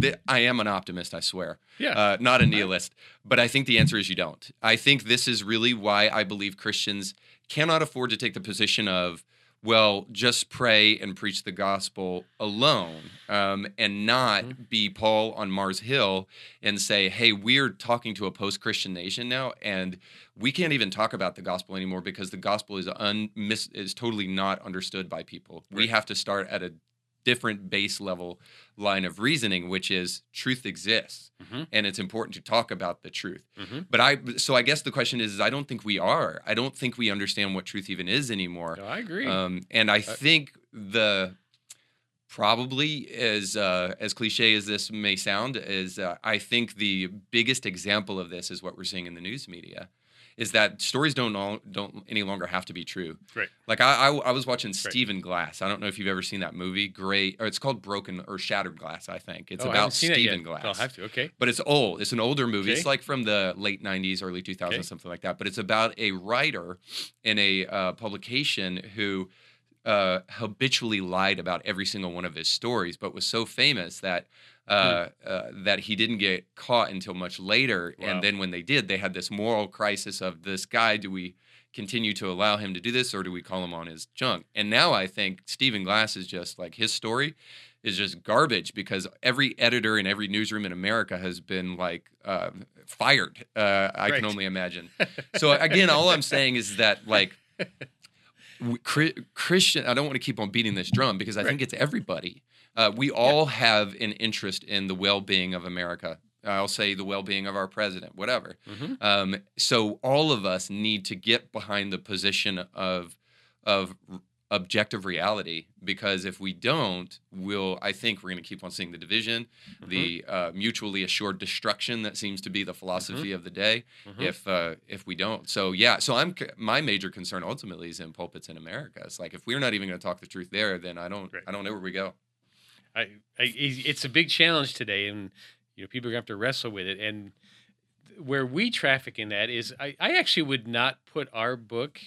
the, I am an optimist, I swear. Yeah. Uh, not a nihilist. But I think the answer is you don't. I think this is really why I believe Christians cannot afford to take the position of, well, just pray and preach the gospel alone um, and not Mm-hmm. be Paul on Mars Hill and say, hey, we're talking to a post Christian nation now, and we can't even talk about the gospel anymore because the gospel is, un- mis- is totally not understood by people. We have to start at a different base level line of reasoning, which is truth exists Mhm. and it's important to talk about the truth. Mhm. But I, so I guess the question is, is I don't think we are. I don't think we understand what truth even is anymore. No, I agree. Um, and I think the probably as uh, as cliche as this may sound is uh, I think the biggest example of this is what we're seeing in the news media is that stories don't all, don't any longer have to be true. Right. Like I, I, I was watching Stephen Glass. I don't know if you've ever seen that movie. Great. Or it's called Broken or Shattered Glass. I think it's Oh, about Stephen. Glass. I'll have to. Okay. But it's old. It's an older movie. Okay. It's like from the late '90s, early 2000s, Okay. something like that. But it's about a writer in a uh, publication who uh, habitually lied about every single one of his stories, but was so famous that uh, uh, that he didn't get caught until much later. Wow. And then when they did, they had this moral crisis of this guy: do we continue to allow him to do this, or do we call him on his junk? And now I think Stephen Glass is just like his story is just garbage because every editor in every newsroom in America has been like uh, fired. Uh, I can only imagine. So again, all I'm saying is that like Christian. I don't want to keep on beating this drum because I think it's everybody. Uh, we all have an interest in the well-being of America. I'll say the well-being of our president, whatever. Mhm. Um, so all of us need to get behind the position of of r- objective reality because if we don't, we'll I think we're going to keep on seeing the division, the uh, mutually assured destruction that seems to be the philosophy of the day. Mhm. If uh, if we don't, so yeah, so I'm my major concern ultimately is in pulpits in America. It's like if we're not even going to talk the truth there, then I don't Right. I don't know where we go. I, I, it's a big challenge today, and you know people are going to have to wrestle with it. And where we traffic in that is, I, I actually would not put our book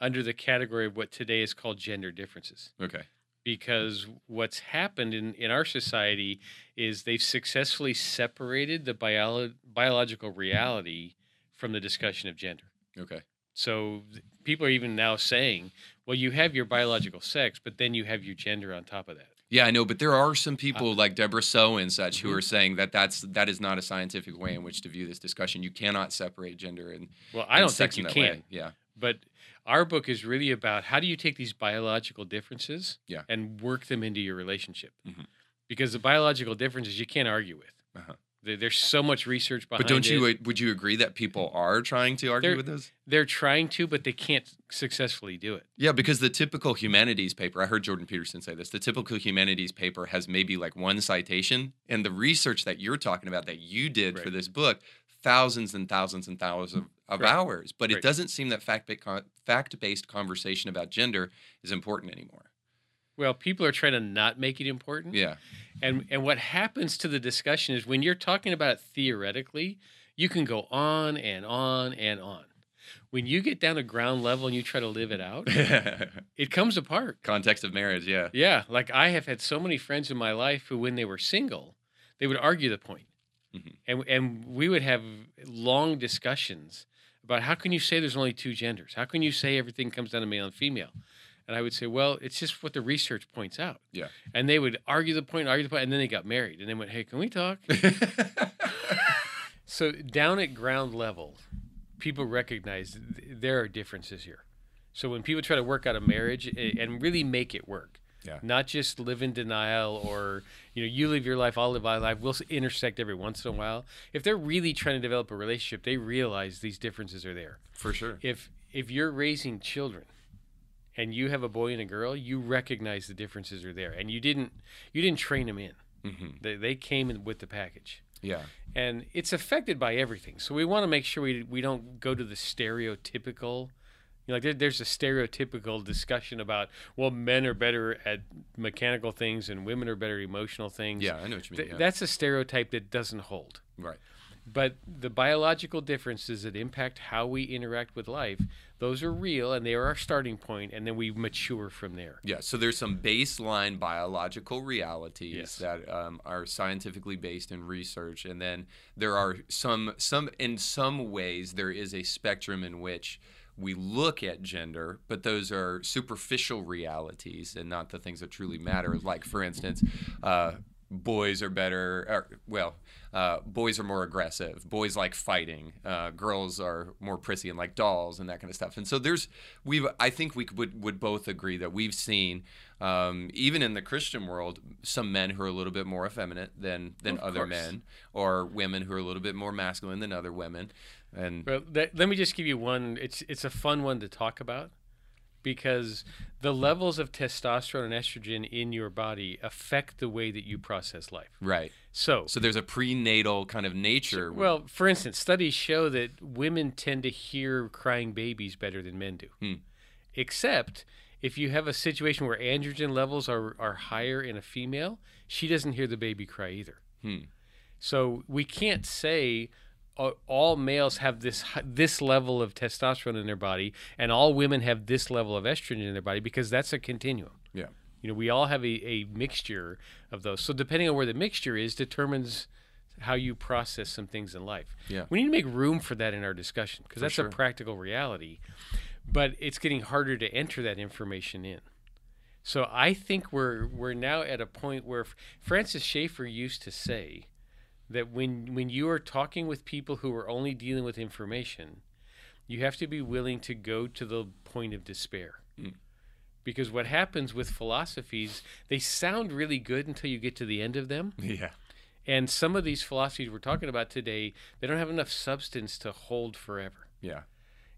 under the category of what today is called gender differences, Okay. because what's happened in in our society is they've successfully separated the bio, biological reality from the discussion of gender. Okay. So people are even now saying, well, you have your biological sex, but then you have your gender on top of that. Yeah, I know, but there are some people like Debra Soh and such who Mhm. are saying that that's that is not a scientific way in which to view this discussion. You cannot separate gender and Well, I and don't think you can. way. Yeah. But our book is really about how do you take these biological differences Yeah. and work them into your relationship? Mhm. Because the biological differences you can't argue with. Uh-huh. There- There's so much research behind But don't it. you would you agree that people are trying to argue They're- with this? They're trying to, but they can't successfully do it. Yeah, because the typical humanities paper, I heard Jordan Peterson say this, the typical humanities paper has maybe like one citation. And the research that you're talking about that you did for this book, thousands and thousands and thousands of, of Right. hours. But it doesn't seem that fact fact based conversation about gender is important anymore. Well, people are trying to not make it important. Yeah. And and what happens to the discussion is when you're talking about it theoretically, you can go on and on and on. When you get down to ground level and you try to live it out, it comes apart. Context of marriage, yeah. Yeah, like I have had so many friends in my life who, when they were single, they would argue the point. Mhm. and and we would have long discussions about how can you say there's only two genders? How can you say everything comes down to male and female? And I would say, well, it's just what the research points out. Yeah. And they would argue the point, argue the point, and then they got married, and they went, hey, can we talk? So down at ground level, people recognize th- there are differences here. So when people try to work out a marriage and really make it work, Yeah. not just live in denial or you know you live your life, I'll live my life. We'll intersect every once in a while. If they're really trying to develop a relationship, they realize these differences are there. For sure. If if you're raising children and you have a boy and a girl, you recognize the differences are there, and you didn't you didn't train them in. hmm They, they came in with the package Yeah. and it's affected by everything. So we want to make sure we we don't go to the stereotypical. You know, like there, there's a stereotypical discussion about well, men are better at mechanical things and women are better at emotional things. Yeah, I know what you mean. Th- yeah. That's a stereotype that doesn't hold. Right. But the biological differences that impact how we interact with life, those are real and they are our starting point, and then we mature from there. Yeah, so there's some baseline biological realities Yes. that um, are scientifically based in research, and then there are some some in some ways there is a spectrum in which we look at gender, but those are superficial realities and not the things that truly matter. Like for instance, uh, boys are better. Or, well, uh, boys are more aggressive. Boys like fighting. Uh, girls are more prissy and like dolls and that kind of stuff. And so there's we've I think we would would both agree that we've seen um, even in the Christian world some men who are a little bit more effeminate than than Of other course. men, or women who are a little bit more masculine than other women. And Well, that, let me just give you one. It's it's a fun one to talk about because the levels of testosterone and estrogen in your body affect the way that you process life. right, So, so there's a prenatal kind of nature. well, for instance, studies show that women tend to hear crying babies better than men do. Hmm. Except if you have a situation where androgen levels are, are higher in a female, she doesn't hear the baby cry either. Hmm. So we can't say all males have this this level of testosterone in their body and all women have this level of estrogen in their body because that's a continuum. yeah, You know, we all have a, a mixture of those. So depending on where the mixture is determines how you process some things in life. Yeah. We need to make room for that in our discussion because that's sure. a practical reality. But it's getting harder to enter that information in. So I think we're we're now at a point where Francis Schaeffer used to say that when when you are talking with people who are only dealing with information, you have to be willing to go to the point of despair. Because what happens with philosophies, they sound really good until you get to the end of them. yeah, And some of these philosophies we're talking about today, they don't have enough substance to hold forever. yeah,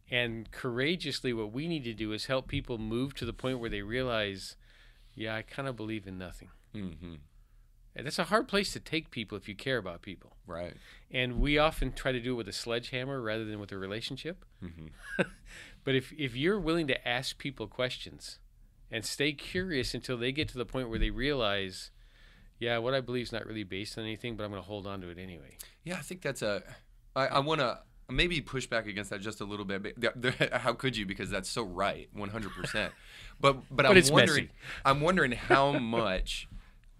And courageously, what we need to do is help people move to the point where they realize, yeah, I kind of believe in nothing. hmm And that's a hard place to take people if you care about people. right, And we often try to do it with a sledgehammer rather than with a relationship. hmm But if, if you're willing to ask people questions and stay curious until they get to the point where they realize, yeah, what I believe is not really based on anything, but I'm going to hold on to it anyway. Yeah, I think that's a. I, I want to maybe push back against that just a little bit. But how could you? Because that's so right, one hundred percent. But but I'm it's wondering. messy. I'm wondering how much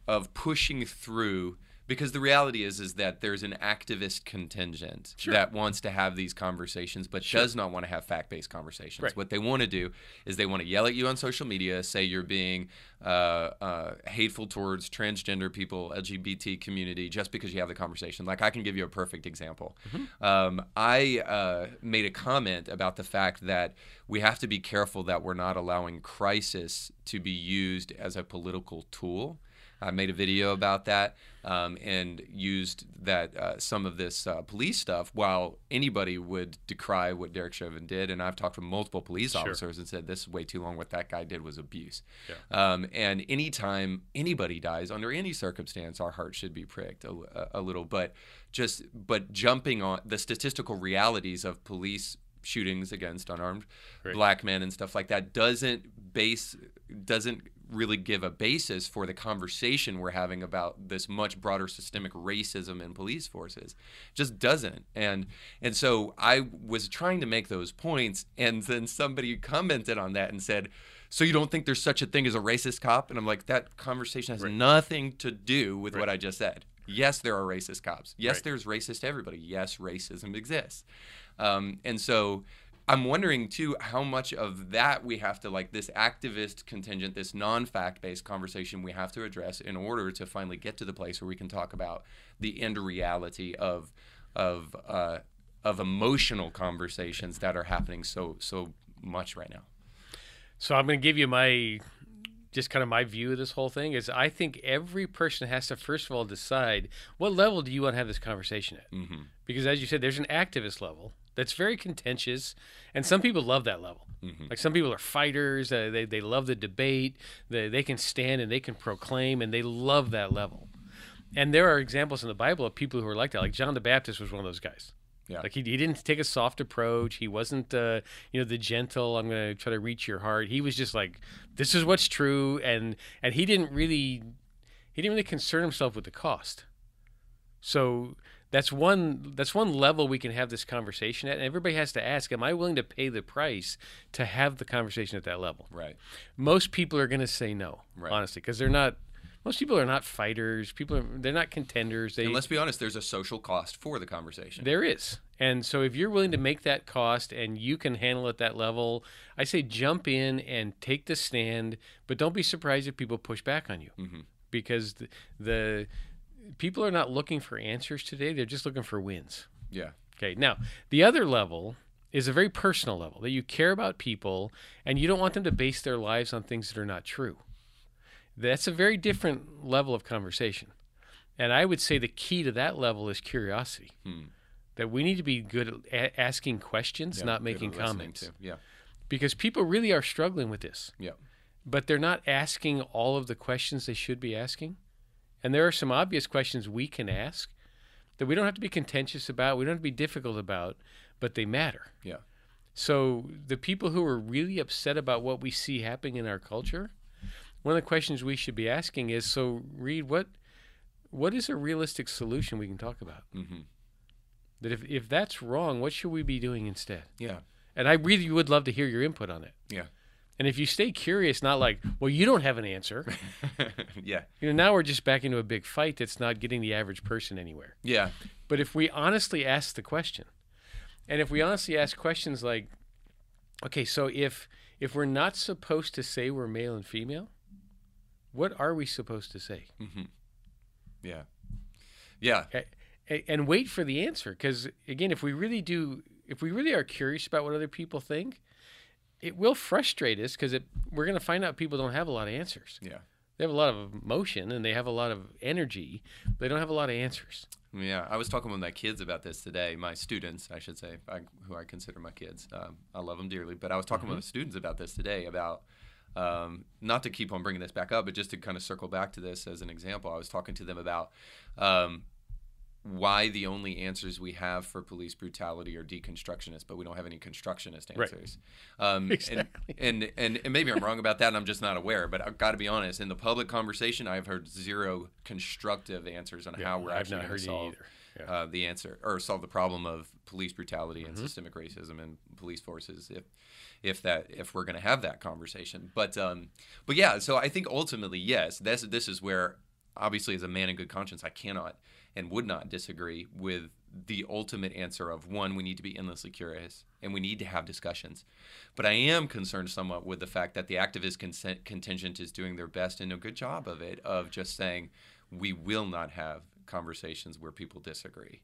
of pushing through. Because the reality is, is that there's an activist contingent that wants to have these conversations, but does not want to have fact-based conversations. Right. What they want to do is they want to yell at you on social media, say you're being uh, uh, hateful towards transgender people, LGBT community, just because you have the conversation. Like I can give you a perfect example. Um, I uh, made a comment about the fact that we have to be careful that we're not allowing crisis to be used as a political tool. I made a video about that um, and used that uh, some of this uh, police stuff. While anybody would decry what Derek Chauvin did, and I've talked to multiple police officers and said this is way too long. What that guy did was abuse. Um, and anytime anybody dies under any circumstance, our heart should be pricked a, a- a little. But just but jumping on the statistical realities of police shootings against unarmed black men and stuff like that doesn't base doesn't really give a basis for the conversation we're having about this much broader systemic racism in police forces. Just doesn't. And and so i was trying to make those points and then somebody commented on that and said so you don't think there's such a thing as a racist cop? And i'm like that conversation has nothing to do with what i just said. Yes there are racist cops. Yes Right. there's racist everybody. Yes racism exists. Um, and so I'm wondering too how much of that we have to like this activist contingent, this non-fact based conversation we have to address in order to finally get to the place where we can talk about the end reality of of uh, of emotional conversations that are happening so so much right now. So I'm going to give you my just kind of my view of this whole thing is I think every person has to first of all decide what level do you want to have this conversation at? Mm-hmm. Because as you said, there's an activist level that's very contentious, and some people love that level. Mm-hmm. Like some people are fighters; uh, they they love the debate. They they can stand and they can proclaim, and they love that level. And there are examples in the Bible of people who are like that. Like John the Baptist was one of those guys. Yeah. Like he, he didn't take a soft approach. He wasn't, uh, you know, the gentle. I'm going to try to reach your heart. He was just like, this is what's true, and and he didn't really, he didn't really concern himself with the cost. So that's one that's one level we can have this conversation at and everybody has to ask am i willing to pay the price to have the conversation at that level Right. most people are going to say no Right. honestly because they're not most people are not fighters people are they're not contenders they And let's be honest, there's a social cost for the conversation. there is and so if you're willing to make that cost and you can handle it at that level i say jump in and take the stand but don't be surprised if people push back on you Mhm. because the, the people are not looking for answers today they're just looking for wins Yeah. Okay. Now, the other level is a very personal level that you care about people and you don't want them to base their lives on things that are not true. That's a very different level of conversation. And I would say the key to that level is curiosity. Hmm. That we need to be good at asking questions, Yeah, not making comments. to. Yeah. Because people really are struggling with this, Yeah. but they're not asking all of the questions they should be asking. And there are some obvious questions we can ask that we don't have to be contentious about, we don't have to be difficult about, but they matter. Yeah. So the people who are really upset about what we see happening in our culture, one of the questions we should be asking is, so Reed, what what is a realistic solution we can talk about? hmm That if, if that's wrong, what should we be doing instead? Yeah. And I really would love to hear your input on it. Yeah. And if you stay curious, not like, well, you don't have an answer. yeah. You know, now we're just back into a big fight that's not getting the average person anywhere. Yeah. But if we honestly ask the question, and if we honestly ask questions like, okay, so if if we're not supposed to say we're male and female, what are we supposed to say? Mm-hmm. Yeah. Yeah. A- And wait for the answer, because again, if we really do, if we really are curious about what other people think, it will frustrate us because we're going to find out people don't have a lot of answers. Yeah. They have a lot of emotion and they have a lot of energy, but they don't have a lot of answers. Yeah, I was talking with my kids about this today. My students, I should say, I, who I consider my kids. Um, I love them dearly, but I was talking with the students about this today. About um, not to keep on bringing this back up, but just to kind of circle back to this as an example. I was talking to them about um, why the only answers we have for police brutality are deconstructionist, but we don't have any constructionist Right. answers. Um, Exactly. And, and, and and maybe I'm wrong about that, and I'm just not aware. But I've got to be honest. In the public conversation, I've heard zero constructive answers on how we're actually going to solve. Yeah. uh, the answer or solve the problem of police brutality Mm-hmm. and systemic racism and police forces if if that if we're going to have that conversation but um but yeah so i think ultimately yes this this is where obviously as a man in good conscience i cannot and would not disagree with the ultimate answer of one we need to be endlessly curious and we need to have discussions. But i am concerned somewhat with the fact that the activist consent contingent is doing their best and a good job of it of just saying we will not have conversations where people disagree.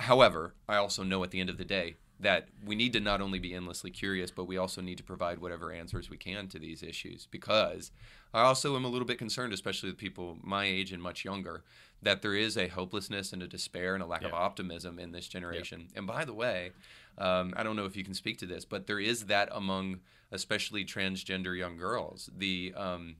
However, I also know at the end of the day that we need to not only be endlessly curious, but we also need to provide whatever answers we can to these issues because I also am a little bit concerned, especially with people my age and much younger, that there is a hopelessness and a despair and a lack of optimism in this generation. And by the way, um, I don't know if you can speak to this, but there is that among especially transgender young girls. The um,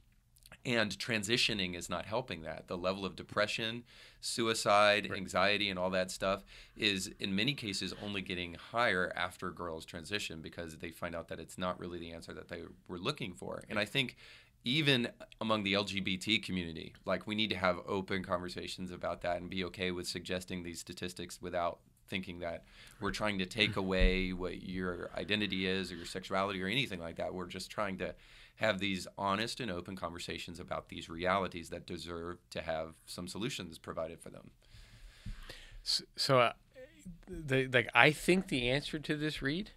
and transitioning is not helping that. The level of depression, suicide, anxiety, and all that stuff is in many cases only getting higher after girls transition because they find out that it's not really the answer that they were looking for. And I think even among the LGBT community, like we need to have open conversations about that and be okay with suggesting these statistics without thinking that we're trying to take away what your identity is or your sexuality or anything like that. We're just trying to have these honest and open conversations about these realities that deserve to have some solutions provided for them. S- So, uh, the, like, I think the answer to this, Reed,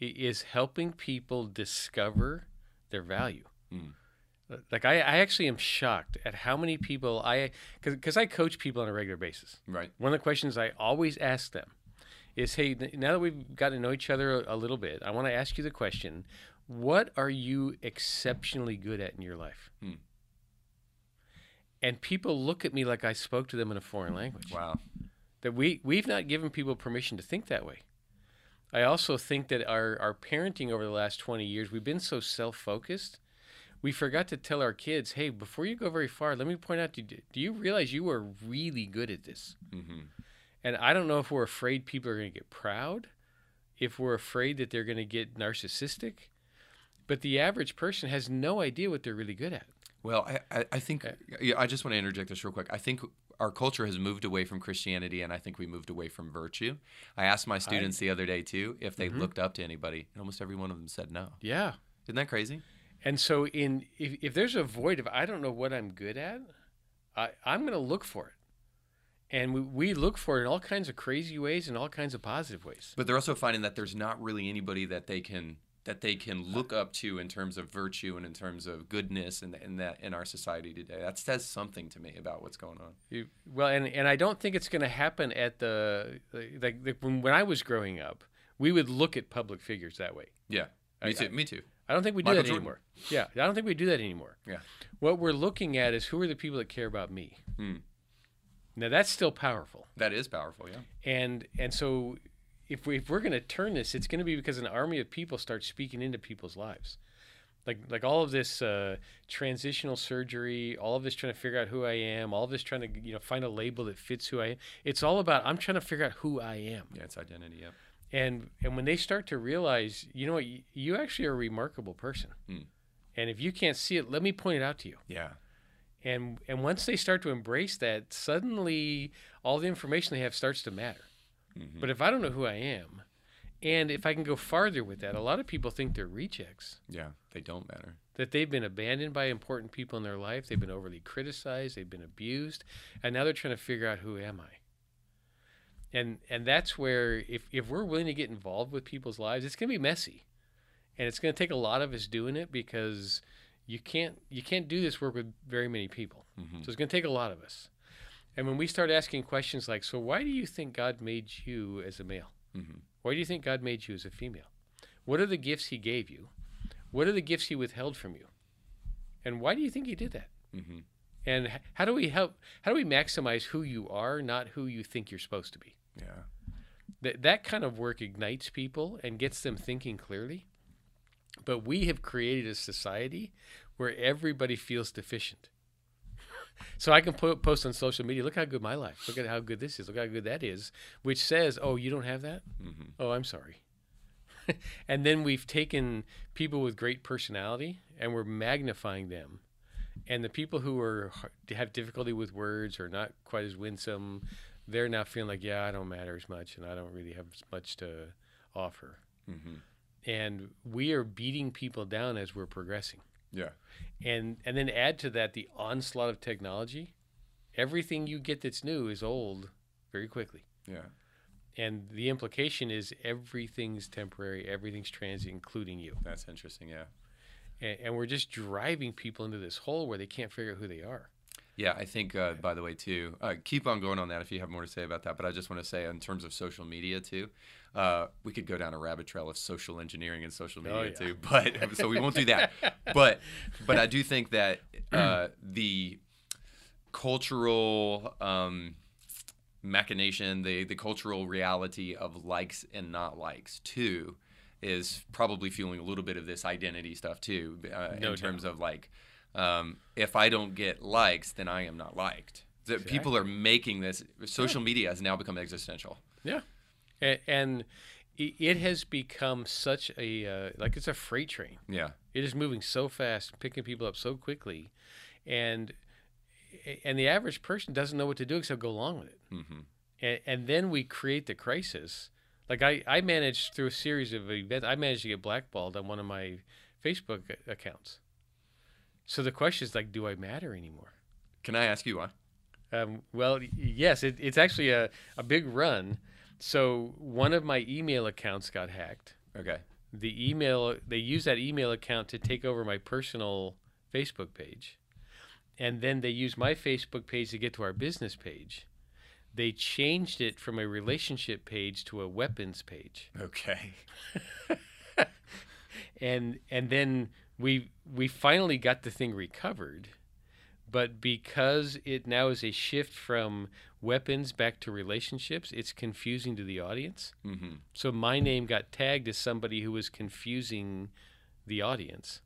i- is helping people discover their value. Mm. Like, I, I actually am shocked at how many people I, because I coach people on a regular basis. Right. One of the questions I always ask them is, "Hey, now that we've got to know each other a, a little bit, I want to ask you the question: What are you exceptionally good at in your life?" Hmm. And people look at me like I spoke to them in a foreign language. Wow. That we we've not given people permission to think that way. I also think that our our parenting over the last twenty years, we've been so self focused. We forgot to tell our kids, "Hey, before you go very far, let me point out to you: Do you realize you are really good at this?" hmm And I don't know if we're afraid people are going to get proud, if we're afraid that they're going to get narcissistic, but the average person has no idea what they're really good at. Well, I, I, I think yeah, I just want to interject this real quick. I think our culture has moved away from Christianity, and I think we moved away from virtue. I asked my students the other day too if they Mhm. looked up to anybody, and almost every one of them said no. Yeah. Isn't that crazy? And so in if, if there's a void of I don't know what I'm good at, I, I'm going to look for it. And we, we look for it in all kinds of crazy ways and all kinds of positive ways. But they're also finding that there's not really anybody that they can that they can look up to in terms of virtue and in terms of goodness and in that in our society today. That says something to me about what's going on. You, well, and, and I don't think it's going to happen at the like, like when, when I was growing up, we would look at public figures that way. Yeah. I- Me too. I- me too. I don't think we do Michael that Jordan. anymore. Yeah, I don't think we do that anymore. Yeah. What we're looking at is who are the people that care about me. Hmm. Now that's still powerful. That is powerful, yeah. and and so if we if we're going to turn this it's going to be because an army of people starts speaking into people's lives like like all of this uh, transitional surgery all of this trying to figure out who i am all of this trying to you know find a label that fits who i am it's all about i'm trying to figure out who i am Yeah, it's identity, yeah. And and when they start to realize you know what you, you actually are a remarkable person Hmm. and if you can't see it let me point it out to you Yeah. and and once they start to embrace that suddenly all the information they have starts to matter Mhm. but if I don't know who I am, and if I can go farther with that, a lot of people think they're rejects, Yeah, they don't matter. that they've been abandoned by important people in their life, they've been overly criticized, they've been abused, and now they're trying to figure out who am I. And and that's where if if we're willing to get involved with people's lives, it's going to be messy. And it's going to take a lot of us doing it because you can't you can't do this work with very many people. Mhm. So it's going to take a lot of us. And when we start asking questions like, so why do you think God made you as a male? Mhm. Why do you think God made you as a female? What are the gifts He gave you? What are the gifts He withheld from you? And why do you think He did that? Mhm. And how do we help? How do we maximize who you are, not who you think you're supposed to be? Yeah. That that kind of work ignites people and gets them thinking clearly. But we have created a society where everybody feels deficient. So I can po- post on social media, look how good my life, look at how good this is, look how good that is, which says, oh, you don't have that? Mhm. Oh, I'm sorry. and then we've taken people with great personality and we're magnifying them. And the people who are have difficulty with words or not quite as winsome, they're now feeling like, yeah, I don't matter as much and I don't really have as much to offer. Mhm. And we are beating people down as we're progressing. Yeah. And and then add to that the onslaught of technology. Everything you get that's new is old very quickly. Yeah. And the implication is everything's temporary, everything's transient, including you. That's interesting, yeah. And, and we're just driving people into this hole where they can't figure out who they are. Yeah, I think, uh, by the way, too, uh, keep on going on that if you have more to say about that. But I just want to say, in terms of social media, too, uh, we could go down a rabbit trail of social engineering and social media, Oh, yeah. too. But so we won't do that. But but I do think that uh, the cultural um, machination, the the cultural reality of likes and not likes, too, is probably fueling a little bit of this identity stuff too, uh, No in terms of like, um, if I don't get likes, then I am not liked. That people are making this. Social media has now become existential. Yeah. And, and it has become such a, uh, like it's a freight train. Yeah, It is moving so fast, picking people up so quickly. And and the average person doesn't know what to do except go along with it. hmm and, and then we create the crisis. Like I, I managed through a series of events, I managed to get blackballed on one of my Facebook accounts. So the question is like, do I matter anymore? Can I ask you why? Um, well, yes, it, it's actually a, a big run. So one of my email accounts got hacked. Okay. The email they used that email account to take over my personal Facebook page, and then they used my Facebook page to get to our business page. They changed it from a relationship page to a weapons page, Okay. and and then we we finally got the thing recovered. But because it now is a shift from weapons back to relationships, it's confusing to the audience. hmm So my name got tagged as somebody who was confusing the audience.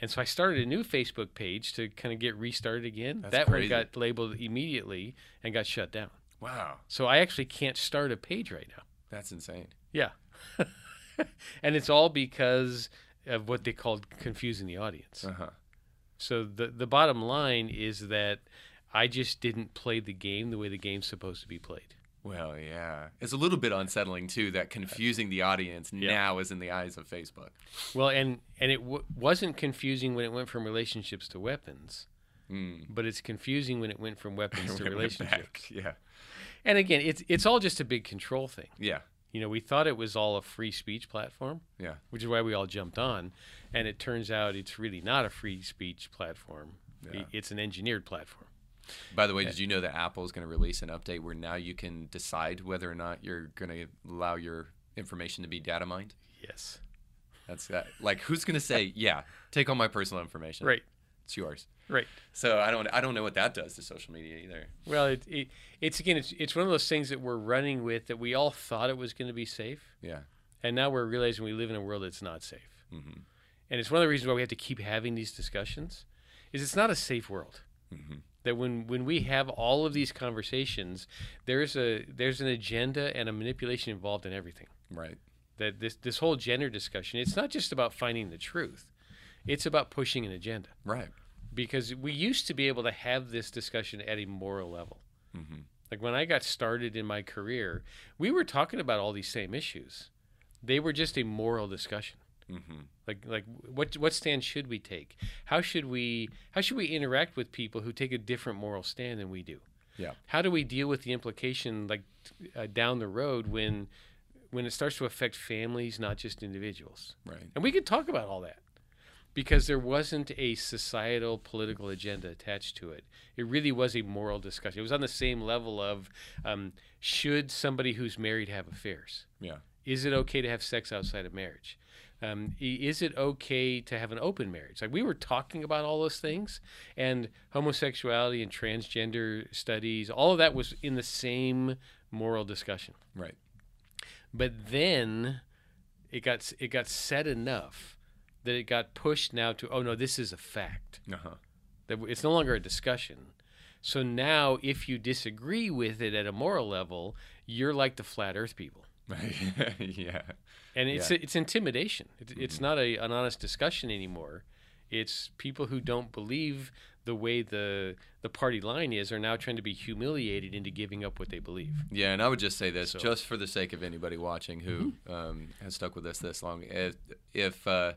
And so I started a new Facebook page to kind of get restarted again. That's that crazy. one got labeled immediately and got shut down. Wow, So I actually can't start a page right now. that's insane. Yeah. and it's all because of what they called confusing the audience. Uh huh. So the the bottom line is that I just didn't play the game the way the game's supposed to be played. Well, yeah. It's a little bit unsettling too that confusing the audience Yeah. now is in the eyes of Facebook. Well, and and it w- wasn't confusing when it went from relationships to weapons, Mm. but it's confusing when it went from weapons to relationships. Yeah. And again, it's it's all just a big control thing. Yeah. You know, we thought it was all a free speech platform, Yeah. which is why we all jumped on, and it turns out it's really not a free speech platform. Yeah. It's an engineered platform. By the way, did you know that Apple is going to release an update where now you can decide whether or not you're going to allow your information to be data mined? Yes. That's that. Like, who's going to say, "Yeah, take all my personal information. Right. It's yours." Right. So I don't. I don't know what that does to social media either. Well, it, it it's again it's it's one of those things that we're running with that we all thought it was going to be safe, Yeah. and now we're realizing we live in a world that's not safe. Mm-hmm. And it's one of the reasons why we have to keep having these discussions. Is it's not a safe world. Mm-hmm. That when when we have all of these conversations, there's a there's an agenda and a manipulation involved in everything. Right. That this this whole gender discussion, it's not just about finding the truth. It's about pushing an agenda. Right. Because we used to be able to have this discussion at a moral level. Mhm. Like when I got started in my career, we were talking about all these same issues. They were just a moral discussion. Mm-hmm. Like like what what stand should we take? How should we how should we interact with people who take a different moral stand than we do? Yeah. How do we deal with the implication like uh, down the road when when it starts to affect families, not just individuals? Right. And we could talk about all that because there wasn't a societal political agenda attached to it. It really was a moral discussion. It was on the same level of um, should somebody who's married have affairs? Yeah. Is it okay to have sex outside of marriage? Um, is it okay to have an open marriage? Like we were talking about all those things, and homosexuality and transgender studies, all of that was in the same moral discussion. Right. But then it got it got said enough that it got pushed now to oh no, this is a fact. Uh huh. That it's no longer a discussion. So now, if you disagree with it at a moral level, you're like the flat Earth people. Yeah. and it's Yeah. Mm-hmm. it's intimidation. It, It's not a, an honest discussion anymore. It's people who don't believe the way the the party line is are now trying to be humiliated into giving up what they believe. Yeah, and I would just say this, So- Mm-hmm. just for the sake of anybody watching who um, has stuck with us this long, if, if uh,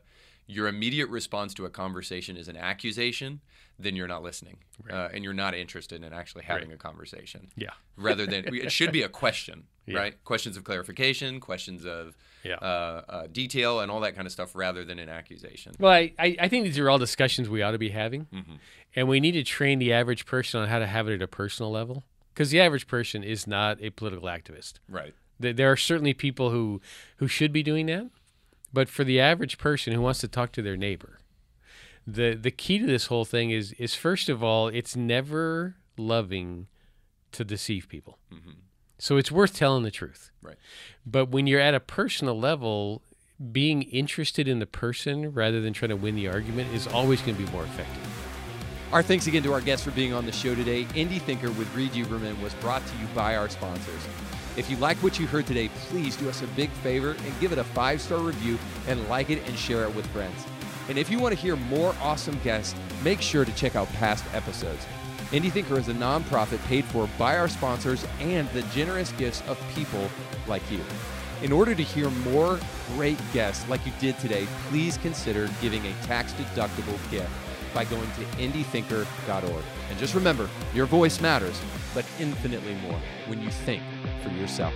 your immediate response to a conversation is an accusation, then you're not listening, uh, and you're not interested in actually having Right. a conversation. Yeah. Rather than it should be a question, Yeah. right? Questions of clarification, questions of Yeah. uh, uh, detail, and all that kind of stuff, rather than an accusation. Well, I, I, think these are all discussions we ought to be having, Mhm. and we need to train the average person on how to have it at a personal level. Because the average person is not a political activist. Right. There, there are certainly people who who should be doing that, but for the average person who wants to talk to their neighbor, the the key to this whole thing is is first of all, it's never loving to deceive people. Mm-hmm. So it's worth telling the truth. Right. But when you're at a personal level, being interested in the person rather than trying to win the argument is always going to be more effective. Our thanks again to our guests for being on the show today. Indie Thinker with Reed Uberman was brought to you by our sponsors. If you like what you heard today, please do us a big favor and give it a five star review and like it and share it with friends. And if you want to hear more awesome guests, make sure to check out past episodes. Indie Thinker is a nonprofit paid for by our sponsors and the generous gifts of people like you. In order to hear more great guests like you did today, please consider giving a tax deductible gift by going to indiethinker.org. And just remember, your voice matters, but infinitely more when you think for yourself.